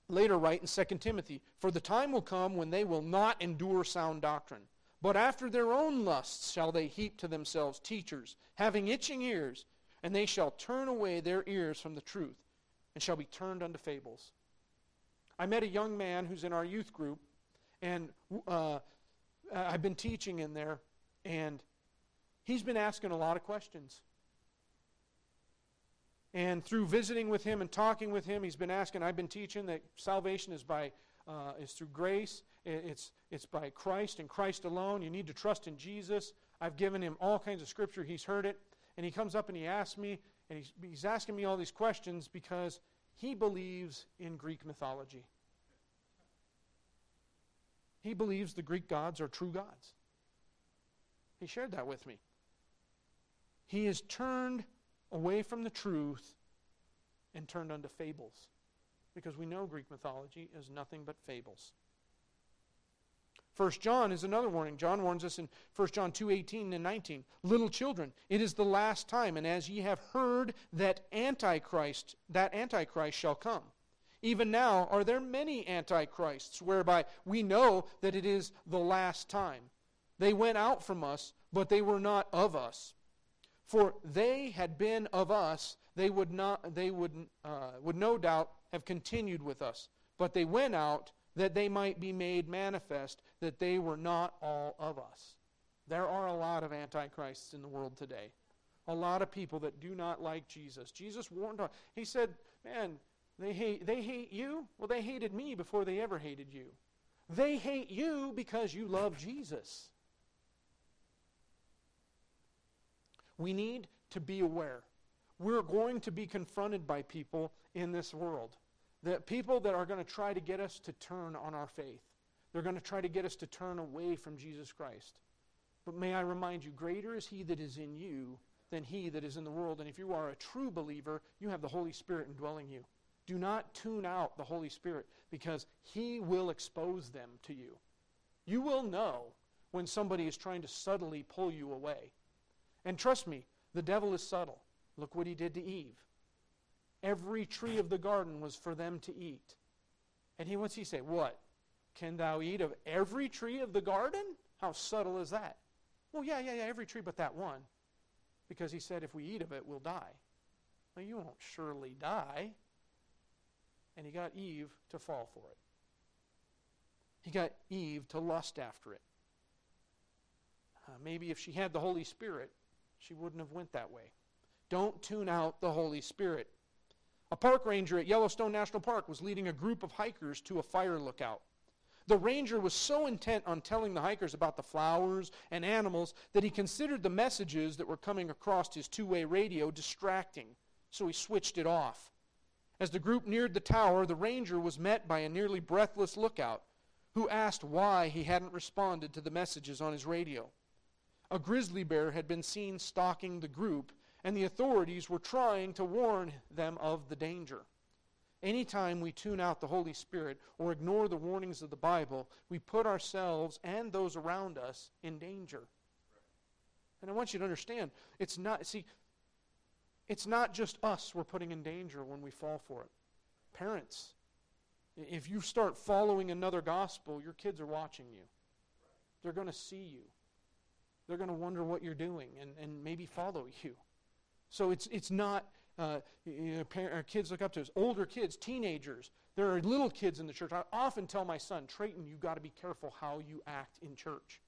later write in 2 Timothy For the time will come when they will not endure sound doctrine, but after their own lusts shall they heap to themselves teachers, having itching ears, and they shall turn away their ears from the truth, and shall be turned unto fables. I met a young man who's in our youth group, and uh, I've been teaching in there, and he's been asking a lot of questions. And through visiting with him and talking with him, he's been asking, I've been teaching that salvation is by uh, is through grace. It's, it's by Christ and Christ alone. You need to trust in Jesus. I've given him all kinds of scripture. He's heard it. And he comes up and he asks me, and he's, he's asking me all these questions because he believes in Greek mythology. He believes the Greek gods are true gods. He shared that with me. He has turned away from the truth and turned unto fables because we know Greek mythology is nothing but fables. First John is another warning. John warns us in 1 John 2 18 and 19. Little children, it is the last time, and as ye have heard that Antichrist, that Antichrist shall come. Even now are there many antichrists, whereby we know that it is the last time. They went out from us, but they were not of us. For they had been of us, they would not they would uh, would no doubt have continued with us. But they went out that they might be made manifest that they were not all of us. There are a lot of antichrists in the world today. A lot of people that do not like Jesus. Jesus warned us. He said, Man, they hate, they hate you? Well, they hated me before they ever hated you. They hate you because you love Jesus. We need to be aware. We're going to be confronted by people in this world. The people that are going to try to get us to turn on our faith. They're going to try to get us to turn away from Jesus Christ. But may I remind you, greater is he that is in you than he that is in the world. And if you are a true believer, you have the Holy Spirit indwelling you. Do not tune out the Holy Spirit because he will expose them to you. You will know when somebody is trying to subtly pull you away. And trust me, the devil is subtle. Look what he did to Eve. Every tree of the garden was for them to eat. And he what's he say? What? Can thou eat of every tree of the garden? How subtle is that? Well, yeah, yeah, yeah, every tree but that one. Because he said if we eat of it, we'll die. Well, you won't surely die. And he got Eve to fall for it. He got Eve to lust after it. Uh, maybe if she had the Holy Spirit, she wouldn't have went that way. Don't tune out the Holy Spirit. A park ranger at Yellowstone National Park was leading a group of hikers to a fire lookout. The ranger was so intent on telling the hikers about the flowers and animals that he considered the messages that were coming across his two way radio distracting, so he switched it off. As the group neared the tower, the ranger was met by a nearly breathless lookout who asked why he hadn't responded to the messages on his radio. A grizzly bear had been seen stalking the group, and the authorities were trying to warn them of the danger. Anytime we tune out the Holy Spirit or ignore the warnings of the Bible, we put ourselves and those around us in danger. And I want you to understand, it's not, see, it's not just us we're putting in danger when we fall for it. Parents, if you start following another gospel, your kids are watching you. They're going to see you. They're going to wonder what you're doing and, and maybe follow you. So it's, it's not, uh, you know, our kids look up to us. Older kids, teenagers, there are little kids in the church. I often tell my son, Trayton, you've got to be careful how you act in church.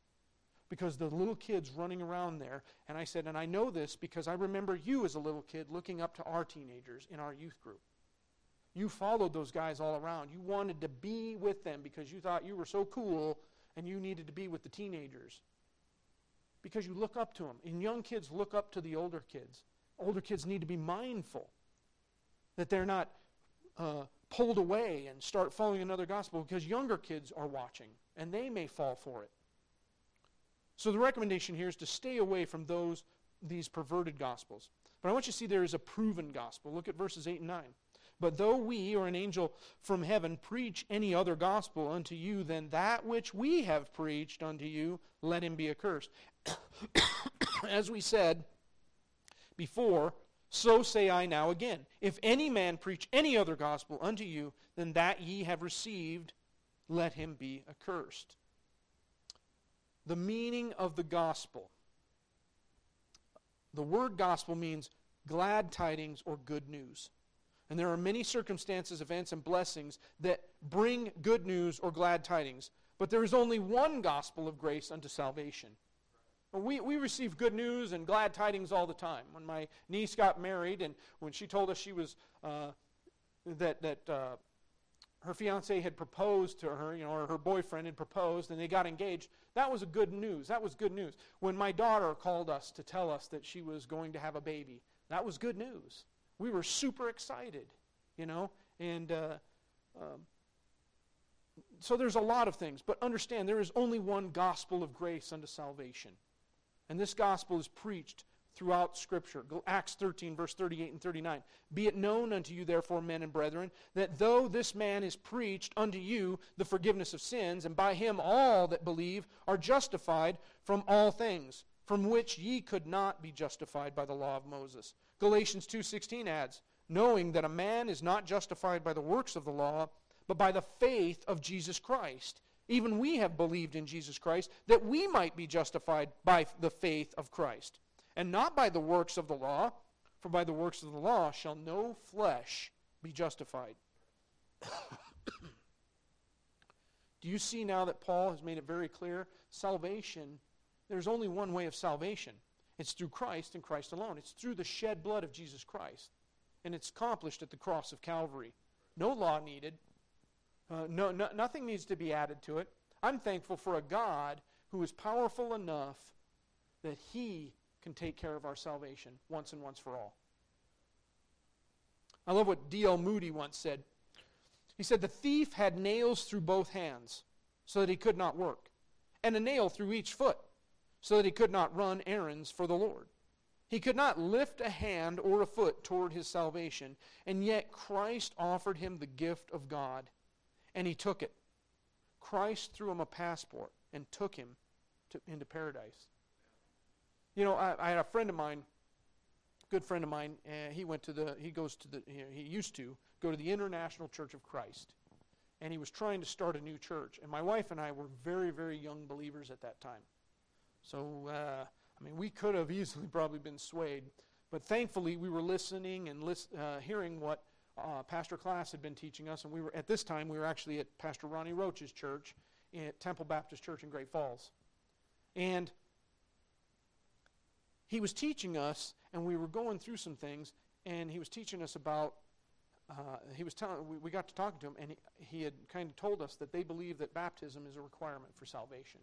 Because the little kids running around there, and I said, and I know this because I remember you as a little kid looking up to our teenagers in our youth group. You followed those guys all around. You wanted to be with them because you thought you were so cool and you needed to be with the teenagers because you look up to them. And young kids look up to the older kids. Older kids need to be mindful that they're not uh, pulled away and start following another gospel because younger kids are watching and they may fall for it. So the recommendation here is to stay away from those these perverted gospels. But I want you to see there is a proven gospel. Look at verses 8 and 9. But though we or an angel from heaven preach any other gospel unto you than that which we have preached unto you, let him be accursed. As we said before, so say I now again. If any man preach any other gospel unto you than that ye have received, let him be accursed. The meaning of the gospel. The word gospel means glad tidings or good news. And there are many circumstances, events, and blessings that bring good news or glad tidings. But there is only one gospel of grace unto salvation. We, we receive good news and glad tidings all the time. When my niece got married and when she told us she was, uh, that, that uh, her fiance had proposed to her, you know, or her boyfriend had proposed and they got engaged, that was good news. That was good news. When my daughter called us to tell us that she was going to have a baby, that was good news. We were super excited, you know, and uh, um, so there's a lot of things, but understand there is only one gospel of grace unto salvation. And this gospel is preached throughout Scripture. Acts 13, verse 38 and 39. Be it known unto you, therefore, men and brethren, that though this man is preached unto you the forgiveness of sins, and by him all that believe are justified from all things, from which ye could not be justified by the law of Moses. Galatians 2:16 adds, knowing that a man is not justified by the works of the law, but by the faith of Jesus Christ. Even we have believed in Jesus Christ that we might be justified by the faith of Christ, and not by the works of the law, for by the works of the law shall no flesh be justified. Do you see now that Paul has made it very clear? Salvation, there's only one way of salvation. It's through Christ and Christ alone. It's through the shed blood of Jesus Christ. And it's accomplished at the cross of Calvary. No law needed, uh, no, no, nothing needs to be added to it. I'm thankful for a God who is powerful enough that He can take care of our salvation once and once for all. I love what D.L. Moody once said. He said, The thief had nails through both hands so that he could not work, and a nail through each foot so that he could not run errands for the Lord. He could not lift a hand or a foot toward his salvation, and yet Christ offered him the gift of God and he took it. Christ threw him a passport and took him to, into paradise. You know, I, I, had a friend of mine, good friend of mine, and he went to the, he goes to the, he used to go to the International Church of Christ. And he was trying to start a new church. And my wife and I were very, very young believers at that time. So, uh, I mean, we could have easily probably been swayed. But thankfully, we were listening and list, uh, hearing what uh, Pastor Class had been teaching us, and we were at this time we were actually at Pastor Ronnie Roach's church at Temple Baptist Church in Great Falls, and he was teaching us, and we were going through some things, and he was teaching us about. Uh, he was telling we, we got to talking to him, and he, he had kind of told us that they believe that baptism is a requirement for salvation,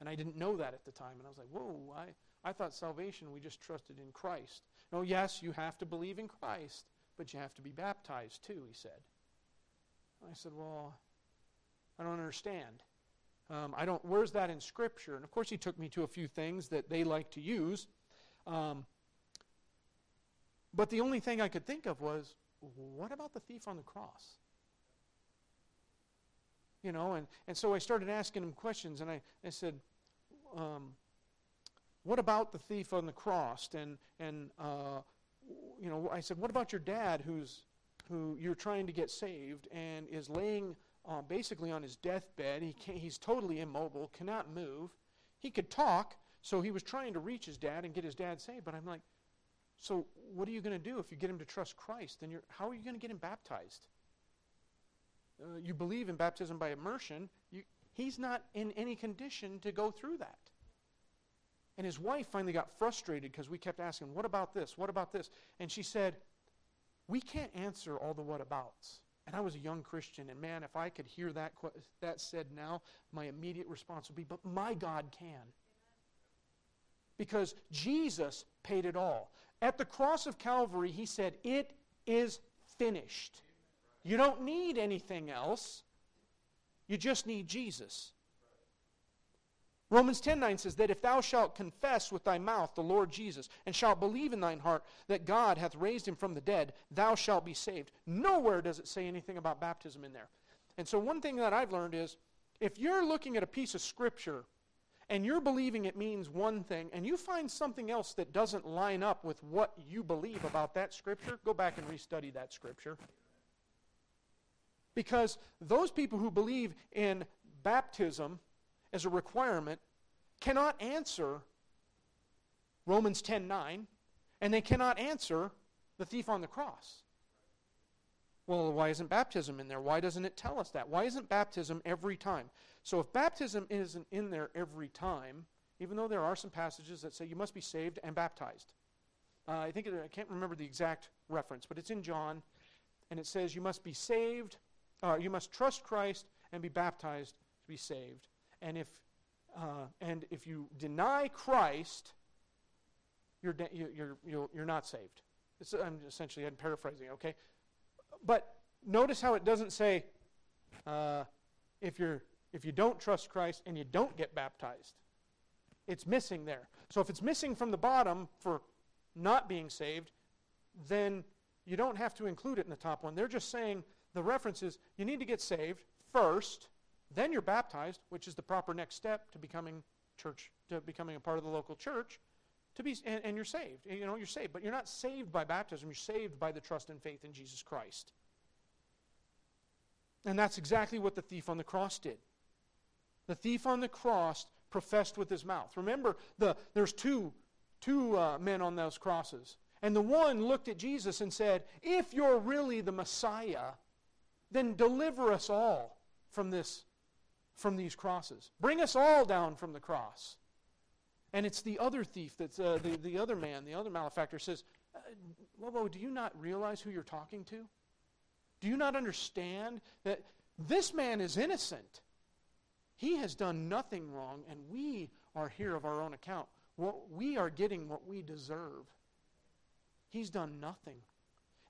and I didn't know that at the time, and I was like, whoa, I I thought salvation we just trusted in Christ. No, yes, you have to believe in Christ, but you have to be baptized too, he said. I said, Well, I don't understand. Um, I don't, where's that in Scripture? And of course, he took me to a few things that they like to use. Um, but the only thing I could think of was, what about the thief on the cross? You know, and, and so I started asking him questions, and I, I said, um, what about the thief on the cross? And, and uh, you know, I said, what about your dad who's who you're trying to get saved and is laying uh, basically on his deathbed? He he's totally immobile, cannot move. He could talk, so he was trying to reach his dad and get his dad saved. But I'm like, so what are you going to do if you get him to trust Christ? Then you're, how are you going to get him baptized? Uh, you believe in baptism by immersion. You, he's not in any condition to go through that. And his wife finally got frustrated because we kept asking, What about this? What about this? And she said, We can't answer all the what abouts. And I was a young Christian, and man, if I could hear that, that said now, my immediate response would be, But my God can. Because Jesus paid it all. At the cross of Calvary, he said, It is finished. You don't need anything else. You just need Jesus. Romans 10 9 says that if thou shalt confess with thy mouth the Lord Jesus, and shalt believe in thine heart that God hath raised him from the dead, thou shalt be saved. Nowhere does it say anything about baptism in there. And so, one thing that I've learned is if you're looking at a piece of scripture and you're believing it means one thing, and you find something else that doesn't line up with what you believe about that scripture, go back and restudy that scripture. Because those people who believe in baptism as a requirement cannot answer Romans 10:9 and they cannot answer the thief on the cross. Well, why isn't baptism in there? Why doesn't it tell us that? Why isn't baptism every time? So if baptism isn't in there every time, even though there are some passages that say you must be saved and baptized. Uh, I think it, I can't remember the exact reference, but it's in John, and it says you must be saved, uh, you must trust Christ and be baptized to be saved. And if uh, and if you deny Christ, you're de- you're you're you're not saved. It's, I'm essentially I'm paraphrasing, okay? But notice how it doesn't say uh, if you're if you don't trust Christ and you don't get baptized. It's missing there. So if it's missing from the bottom for not being saved, then you don't have to include it in the top one. They're just saying the reference is you need to get saved first, then you're baptized, which is the proper next step to becoming church, to becoming a part of the local church, to be and, and you're saved. You know, you're saved, but you're not saved by baptism. You're saved by the trust and faith in Jesus Christ. And that's exactly what the thief on the cross did. The thief on the cross professed with his mouth. Remember, the, there's two, two uh, men on those crosses. And the one looked at Jesus and said, If you're really the Messiah, then deliver us all from this from these crosses. Bring us all down from the cross. And it's the other thief that's uh, the, the other man, the other malefactor says, uh, Lobo, do you not realize who you're talking to? Do you not understand that this man is innocent? He has done nothing wrong, and we are here of our own account. What we are getting what we deserve. He's done nothing.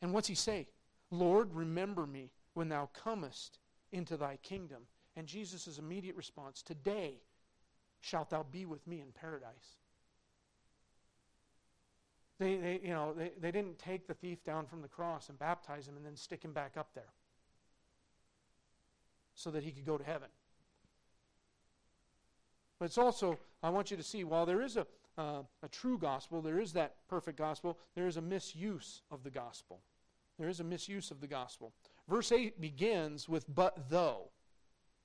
And what's he say? Lord, remember me when thou comest into thy kingdom. And Jesus' immediate response, Today shalt thou be with me in paradise. They, they, you know, they, they didn't take the thief down from the cross and baptize him and then stick him back up there so that he could go to heaven. But it's also, I want you to see, while there is a, uh, a true gospel, there is that perfect gospel, there is a misuse of the gospel. There is a misuse of the gospel. Verse 8 begins with, but though.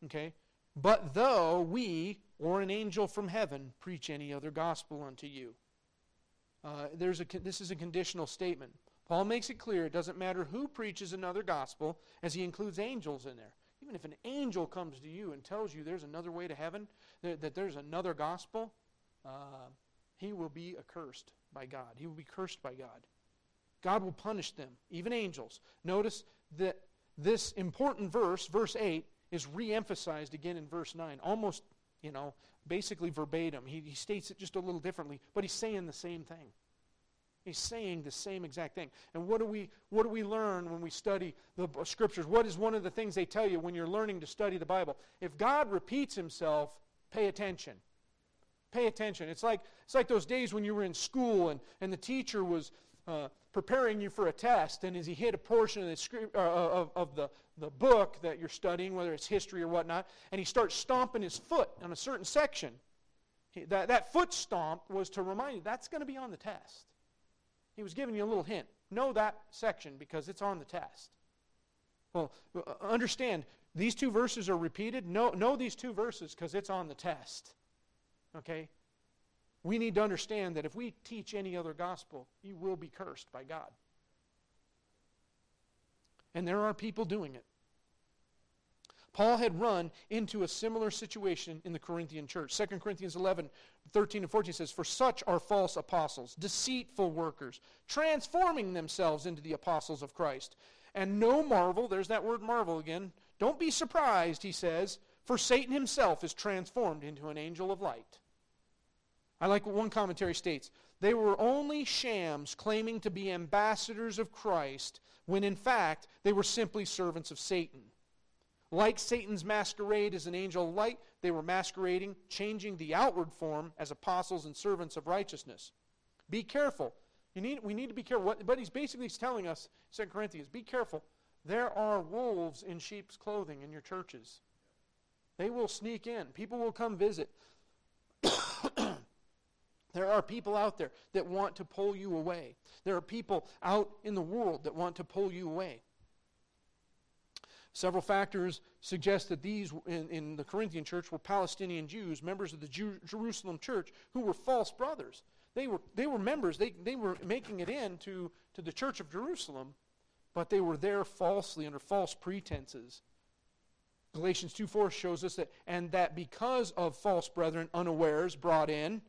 Okay? But though we, or an angel from heaven, preach any other gospel unto you. Uh, there's a, this is a conditional statement. Paul makes it clear it doesn't matter who preaches another gospel, as he includes angels in there. Even if an angel comes to you and tells you there's another way to heaven, that, that there's another gospel, uh, he will be accursed by God. He will be cursed by God. God will punish them, even angels. Notice that this important verse, verse 8, is re emphasized again in verse 9, almost, you know, basically verbatim. He, he states it just a little differently, but he's saying the same thing. He's saying the same exact thing. And what do we what do we learn when we study the scriptures? What is one of the things they tell you when you're learning to study the Bible? If God repeats himself, pay attention. Pay attention. It's like it's like those days when you were in school and, and the teacher was uh, preparing you for a test, and as he hit a portion of the, script, uh, of, of the, the book that you're studying, whether it's history or whatnot, and he starts stomping his foot on a certain section, he, that, that foot stomp was to remind you that's going to be on the test. He was giving you a little hint. Know that section because it's on the test. Well, uh, understand, these two verses are repeated. Know, know these two verses because it's on the test. Okay? We need to understand that if we teach any other gospel, you will be cursed by God. And there are people doing it. Paul had run into a similar situation in the Corinthian church. 2 Corinthians 11, 13 and 14 says, For such are false apostles, deceitful workers, transforming themselves into the apostles of Christ. And no marvel, there's that word marvel again. Don't be surprised, he says, for Satan himself is transformed into an angel of light. I like what one commentary states. They were only shams claiming to be ambassadors of Christ when in fact they were simply servants of Satan. Like Satan's masquerade as an angel of light, they were masquerading, changing the outward form as apostles and servants of righteousness. Be careful. Need, we need to be careful. What, but he's basically telling us, 2 Corinthians, be careful. There are wolves in sheep's clothing in your churches. They will sneak in. People will come visit. There are people out there that want to pull you away. There are people out in the world that want to pull you away. Several factors suggest that these in, in the Corinthian church were Palestinian Jews, members of the Jew, Jerusalem church, who were false brothers. They were, they were members, they, they were making it in to, to the church of Jerusalem, but they were there falsely under false pretenses. Galatians 2 4 shows us that, and that because of false brethren unawares brought in,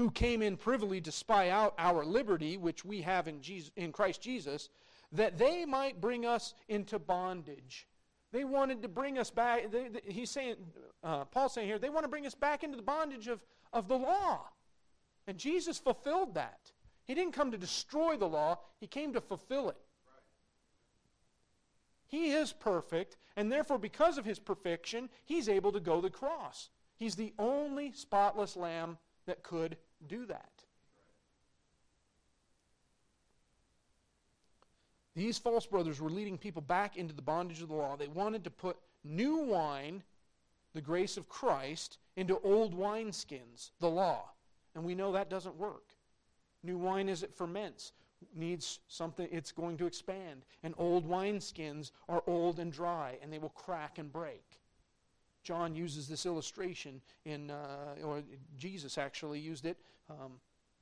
who came in privily to spy out our liberty, which we have in, Jesus, in Christ Jesus, that they might bring us into bondage. They wanted to bring us back. They, they, he's saying, uh, Paul's saying here, they want to bring us back into the bondage of, of the law. And Jesus fulfilled that. He didn't come to destroy the law, he came to fulfill it. He is perfect, and therefore, because of his perfection, he's able to go the cross. He's the only spotless lamb that could do that. These false brothers were leading people back into the bondage of the law. They wanted to put new wine, the grace of Christ, into old wineskins, the law. And we know that doesn't work. New wine, as it ferments, needs something, it's going to expand. And old wineskins are old and dry, and they will crack and break. John uses this illustration in, uh, or Jesus actually used it um,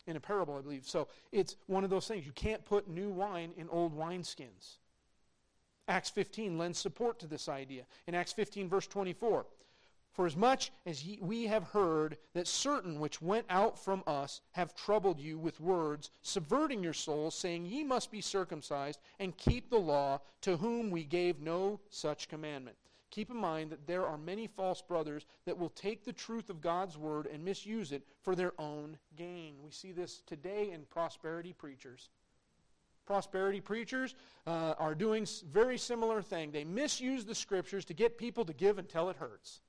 in a parable, I believe. So it's one of those things. You can't put new wine in old wineskins. Acts 15 lends support to this idea. In Acts 15, verse 24, for as much as ye, we have heard that certain which went out from us have troubled you with words, subverting your souls, saying, Ye must be circumcised and keep the law, to whom we gave no such commandment. Keep in mind that there are many false brothers that will take the truth of God's word and misuse it for their own gain. We see this today in prosperity preachers. Prosperity preachers uh, are doing very similar thing. They misuse the scriptures to get people to give until it hurts.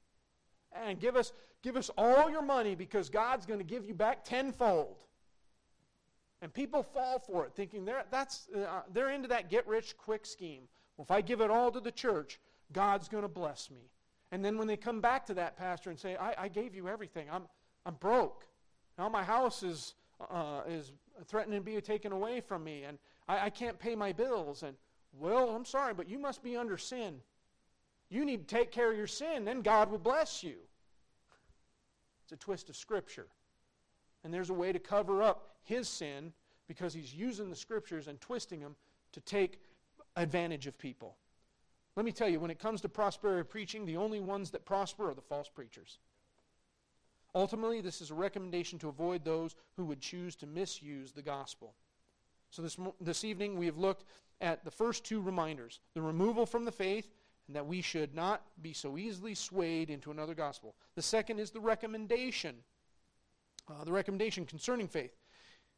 And give us, give us all your money because God's going to give you back tenfold. And people fall for it, thinking they're, that's, uh, they're into that get rich quick scheme. Well, if I give it all to the church, God's going to bless me. And then when they come back to that pastor and say, I, I gave you everything, I'm, I'm broke. Now my house is, uh, is threatening to be taken away from me, and I, I can't pay my bills. And, well, I'm sorry, but you must be under sin. You need to take care of your sin, then God will bless you. It's a twist of Scripture. And there's a way to cover up his sin because he's using the Scriptures and twisting them to take advantage of people. Let me tell you, when it comes to prosperity preaching, the only ones that prosper are the false preachers. Ultimately, this is a recommendation to avoid those who would choose to misuse the gospel. So, this, this evening, we have looked at the first two reminders the removal from the faith, and that we should not be so easily swayed into another gospel. The second is the recommendation. Uh, the recommendation concerning faith.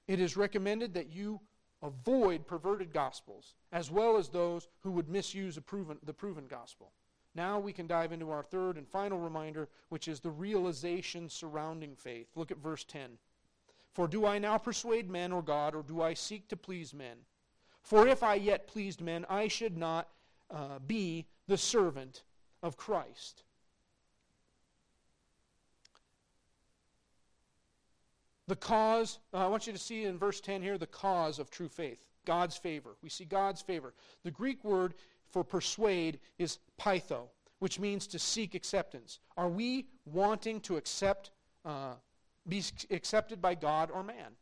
It is recommended that you avoid perverted gospels, as well as those who would misuse proven, the proven gospel. Now we can dive into our third and final reminder, which is the realization surrounding faith. Look at verse 10. For do I now persuade men or God, or do I seek to please men? For if I yet pleased men, I should not uh, be the servant of Christ. The cause, uh, I want you to see in verse 10 here the cause of true faith God's favor. We see God's favor. The Greek word for persuade is pytho, which means to seek acceptance. Are we wanting to accept, uh, be accepted by God or man?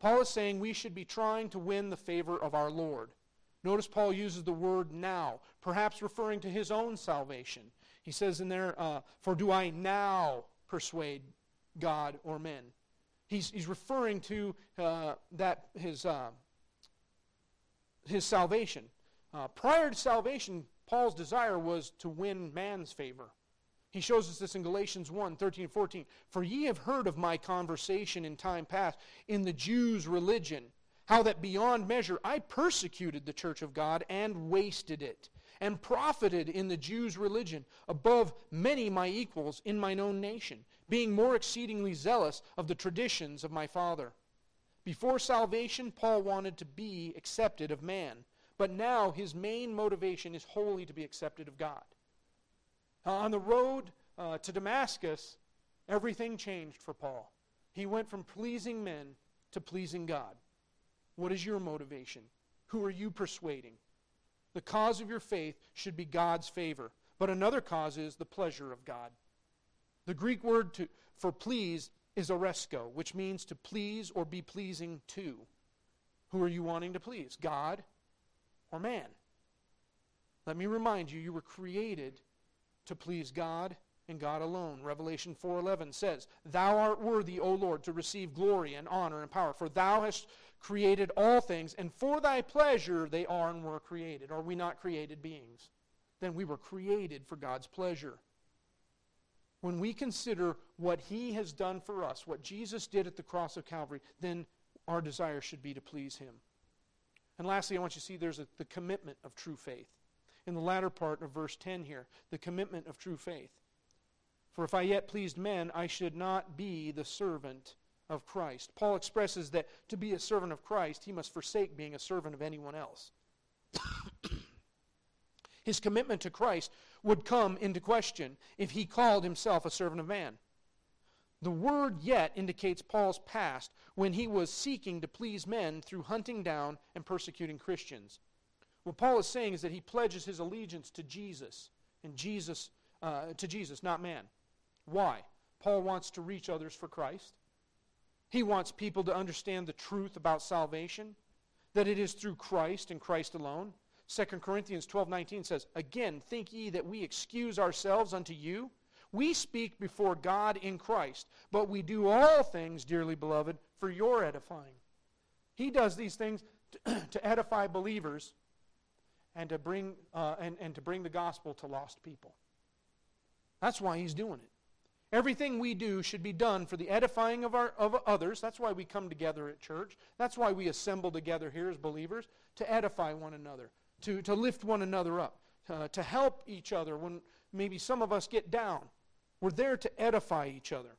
Paul is saying we should be trying to win the favor of our Lord. Notice Paul uses the word now, perhaps referring to his own salvation. He says in there, uh, For do I now persuade God or men? He's, he's referring to uh, that his, uh, his salvation. Uh, prior to salvation, Paul's desire was to win man's favor. He shows us this in Galatians 1 13 and 14. For ye have heard of my conversation in time past in the Jews' religion, how that beyond measure I persecuted the church of God and wasted it, and profited in the Jews' religion above many my equals in mine own nation being more exceedingly zealous of the traditions of my father. Before salvation, Paul wanted to be accepted of man, but now his main motivation is wholly to be accepted of God. Uh, on the road uh, to Damascus, everything changed for Paul. He went from pleasing men to pleasing God. What is your motivation? Who are you persuading? The cause of your faith should be God's favor, but another cause is the pleasure of God. The Greek word to, for please is oresco, which means to please or be pleasing to. Who are you wanting to please, God or man? Let me remind you, you were created to please God and God alone. Revelation 4:11 says, "Thou art worthy, O Lord, to receive glory and honor and power, for thou hast created all things, and for thy pleasure they are and were created." Are we not created beings? Then we were created for God's pleasure. When we consider what he has done for us, what Jesus did at the cross of Calvary, then our desire should be to please him. And lastly, I want you to see there's a, the commitment of true faith. In the latter part of verse 10 here, the commitment of true faith. For if I yet pleased men, I should not be the servant of Christ. Paul expresses that to be a servant of Christ, he must forsake being a servant of anyone else. His commitment to Christ would come into question if he called himself a servant of man. The word yet indicates Paul's past when he was seeking to please men through hunting down and persecuting Christians. What Paul is saying is that he pledges his allegiance to Jesus and Jesus uh, to Jesus, not man. Why? Paul wants to reach others for Christ. He wants people to understand the truth about salvation, that it is through Christ and Christ alone. 2 Corinthians 12:19 says, "Again, think ye that we excuse ourselves unto you? We speak before God in Christ, but we do all things, dearly beloved, for your edifying." He does these things to edify believers and to bring uh, and, and to bring the gospel to lost people. That's why he's doing it. Everything we do should be done for the edifying of, our, of others. That's why we come together at church. That's why we assemble together here as believers, to edify one another, to, to lift one another up, uh, to help each other when maybe some of us get down. We're there to edify each other.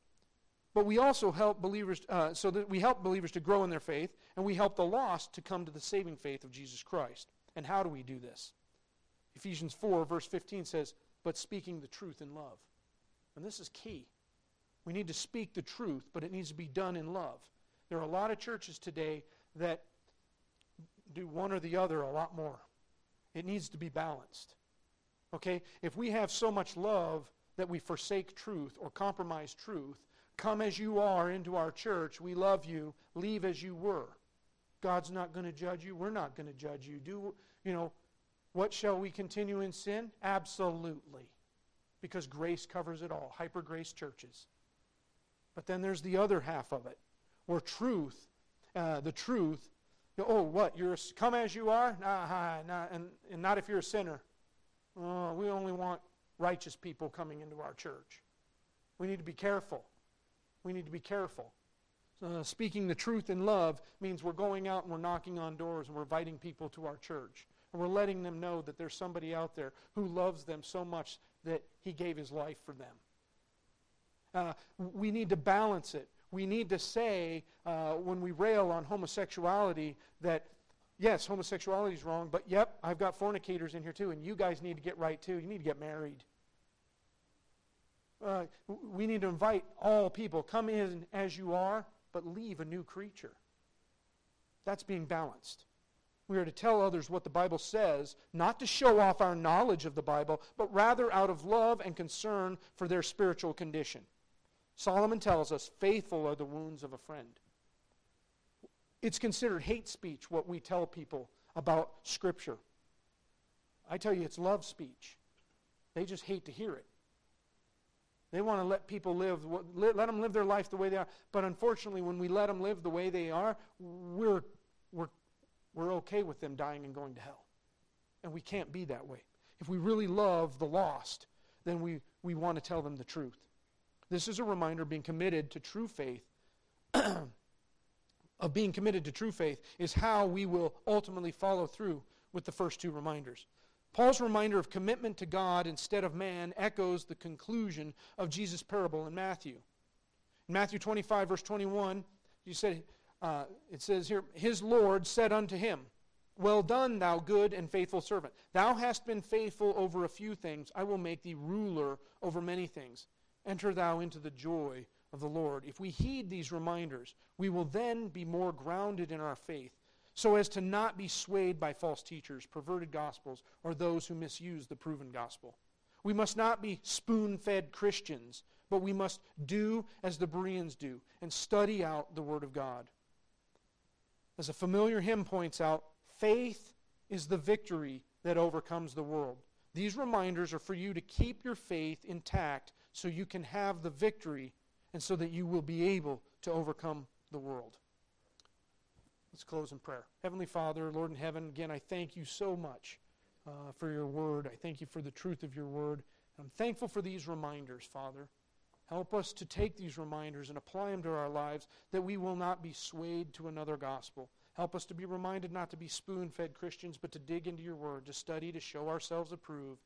But we also help believers, uh, so that we help believers to grow in their faith, and we help the lost to come to the saving faith of Jesus Christ. And how do we do this? Ephesians 4, verse 15 says, But speaking the truth in love. And this is key. We need to speak the truth, but it needs to be done in love. There are a lot of churches today that do one or the other a lot more. It needs to be balanced. Okay? If we have so much love that we forsake truth or compromise truth, come as you are into our church, we love you, leave as you were. God's not going to judge you, we're not going to judge you. Do you know what shall we continue in sin? Absolutely because grace covers it all. Hyper grace churches. But then there's the other half of it, where truth, uh, the truth, oh, what? You're come as you are, nah, nah, and, and not if you're a sinner. Uh, we only want righteous people coming into our church. We need to be careful. We need to be careful. Uh, speaking the truth in love means we're going out and we're knocking on doors and we're inviting people to our church. And we're letting them know that there's somebody out there who loves them so much that he gave his life for them. Uh, we need to balance it. We need to say, uh, when we rail on homosexuality, that yes, homosexuality is wrong, but yep, I've got fornicators in here too, and you guys need to get right too. You need to get married. Uh, we need to invite all people. Come in as you are, but leave a new creature. That's being balanced. We are to tell others what the Bible says, not to show off our knowledge of the Bible, but rather out of love and concern for their spiritual condition. Solomon tells us, faithful are the wounds of a friend. It's considered hate speech what we tell people about Scripture. I tell you, it's love speech. They just hate to hear it. They want to let people live, let them live their life the way they are. But unfortunately, when we let them live the way they are, we're, we're we're okay with them dying and going to hell. And we can't be that way. If we really love the lost, then we, we want to tell them the truth. This is a reminder being committed to true faith. of being committed to true faith is how we will ultimately follow through with the first two reminders. Paul's reminder of commitment to God instead of man echoes the conclusion of Jesus' parable in Matthew. In Matthew 25, verse 21, he said, uh, it says here, His Lord said unto him, Well done, thou good and faithful servant. Thou hast been faithful over a few things. I will make thee ruler over many things. Enter thou into the joy of the Lord. If we heed these reminders, we will then be more grounded in our faith, so as to not be swayed by false teachers, perverted gospels, or those who misuse the proven gospel. We must not be spoon fed Christians, but we must do as the Bereans do and study out the Word of God. As a familiar hymn points out, faith is the victory that overcomes the world. These reminders are for you to keep your faith intact so you can have the victory and so that you will be able to overcome the world. Let's close in prayer. Heavenly Father, Lord in heaven, again, I thank you so much uh, for your word. I thank you for the truth of your word. I'm thankful for these reminders, Father. Help us to take these reminders and apply them to our lives that we will not be swayed to another gospel. Help us to be reminded not to be spoon fed Christians, but to dig into your word, to study, to show ourselves approved,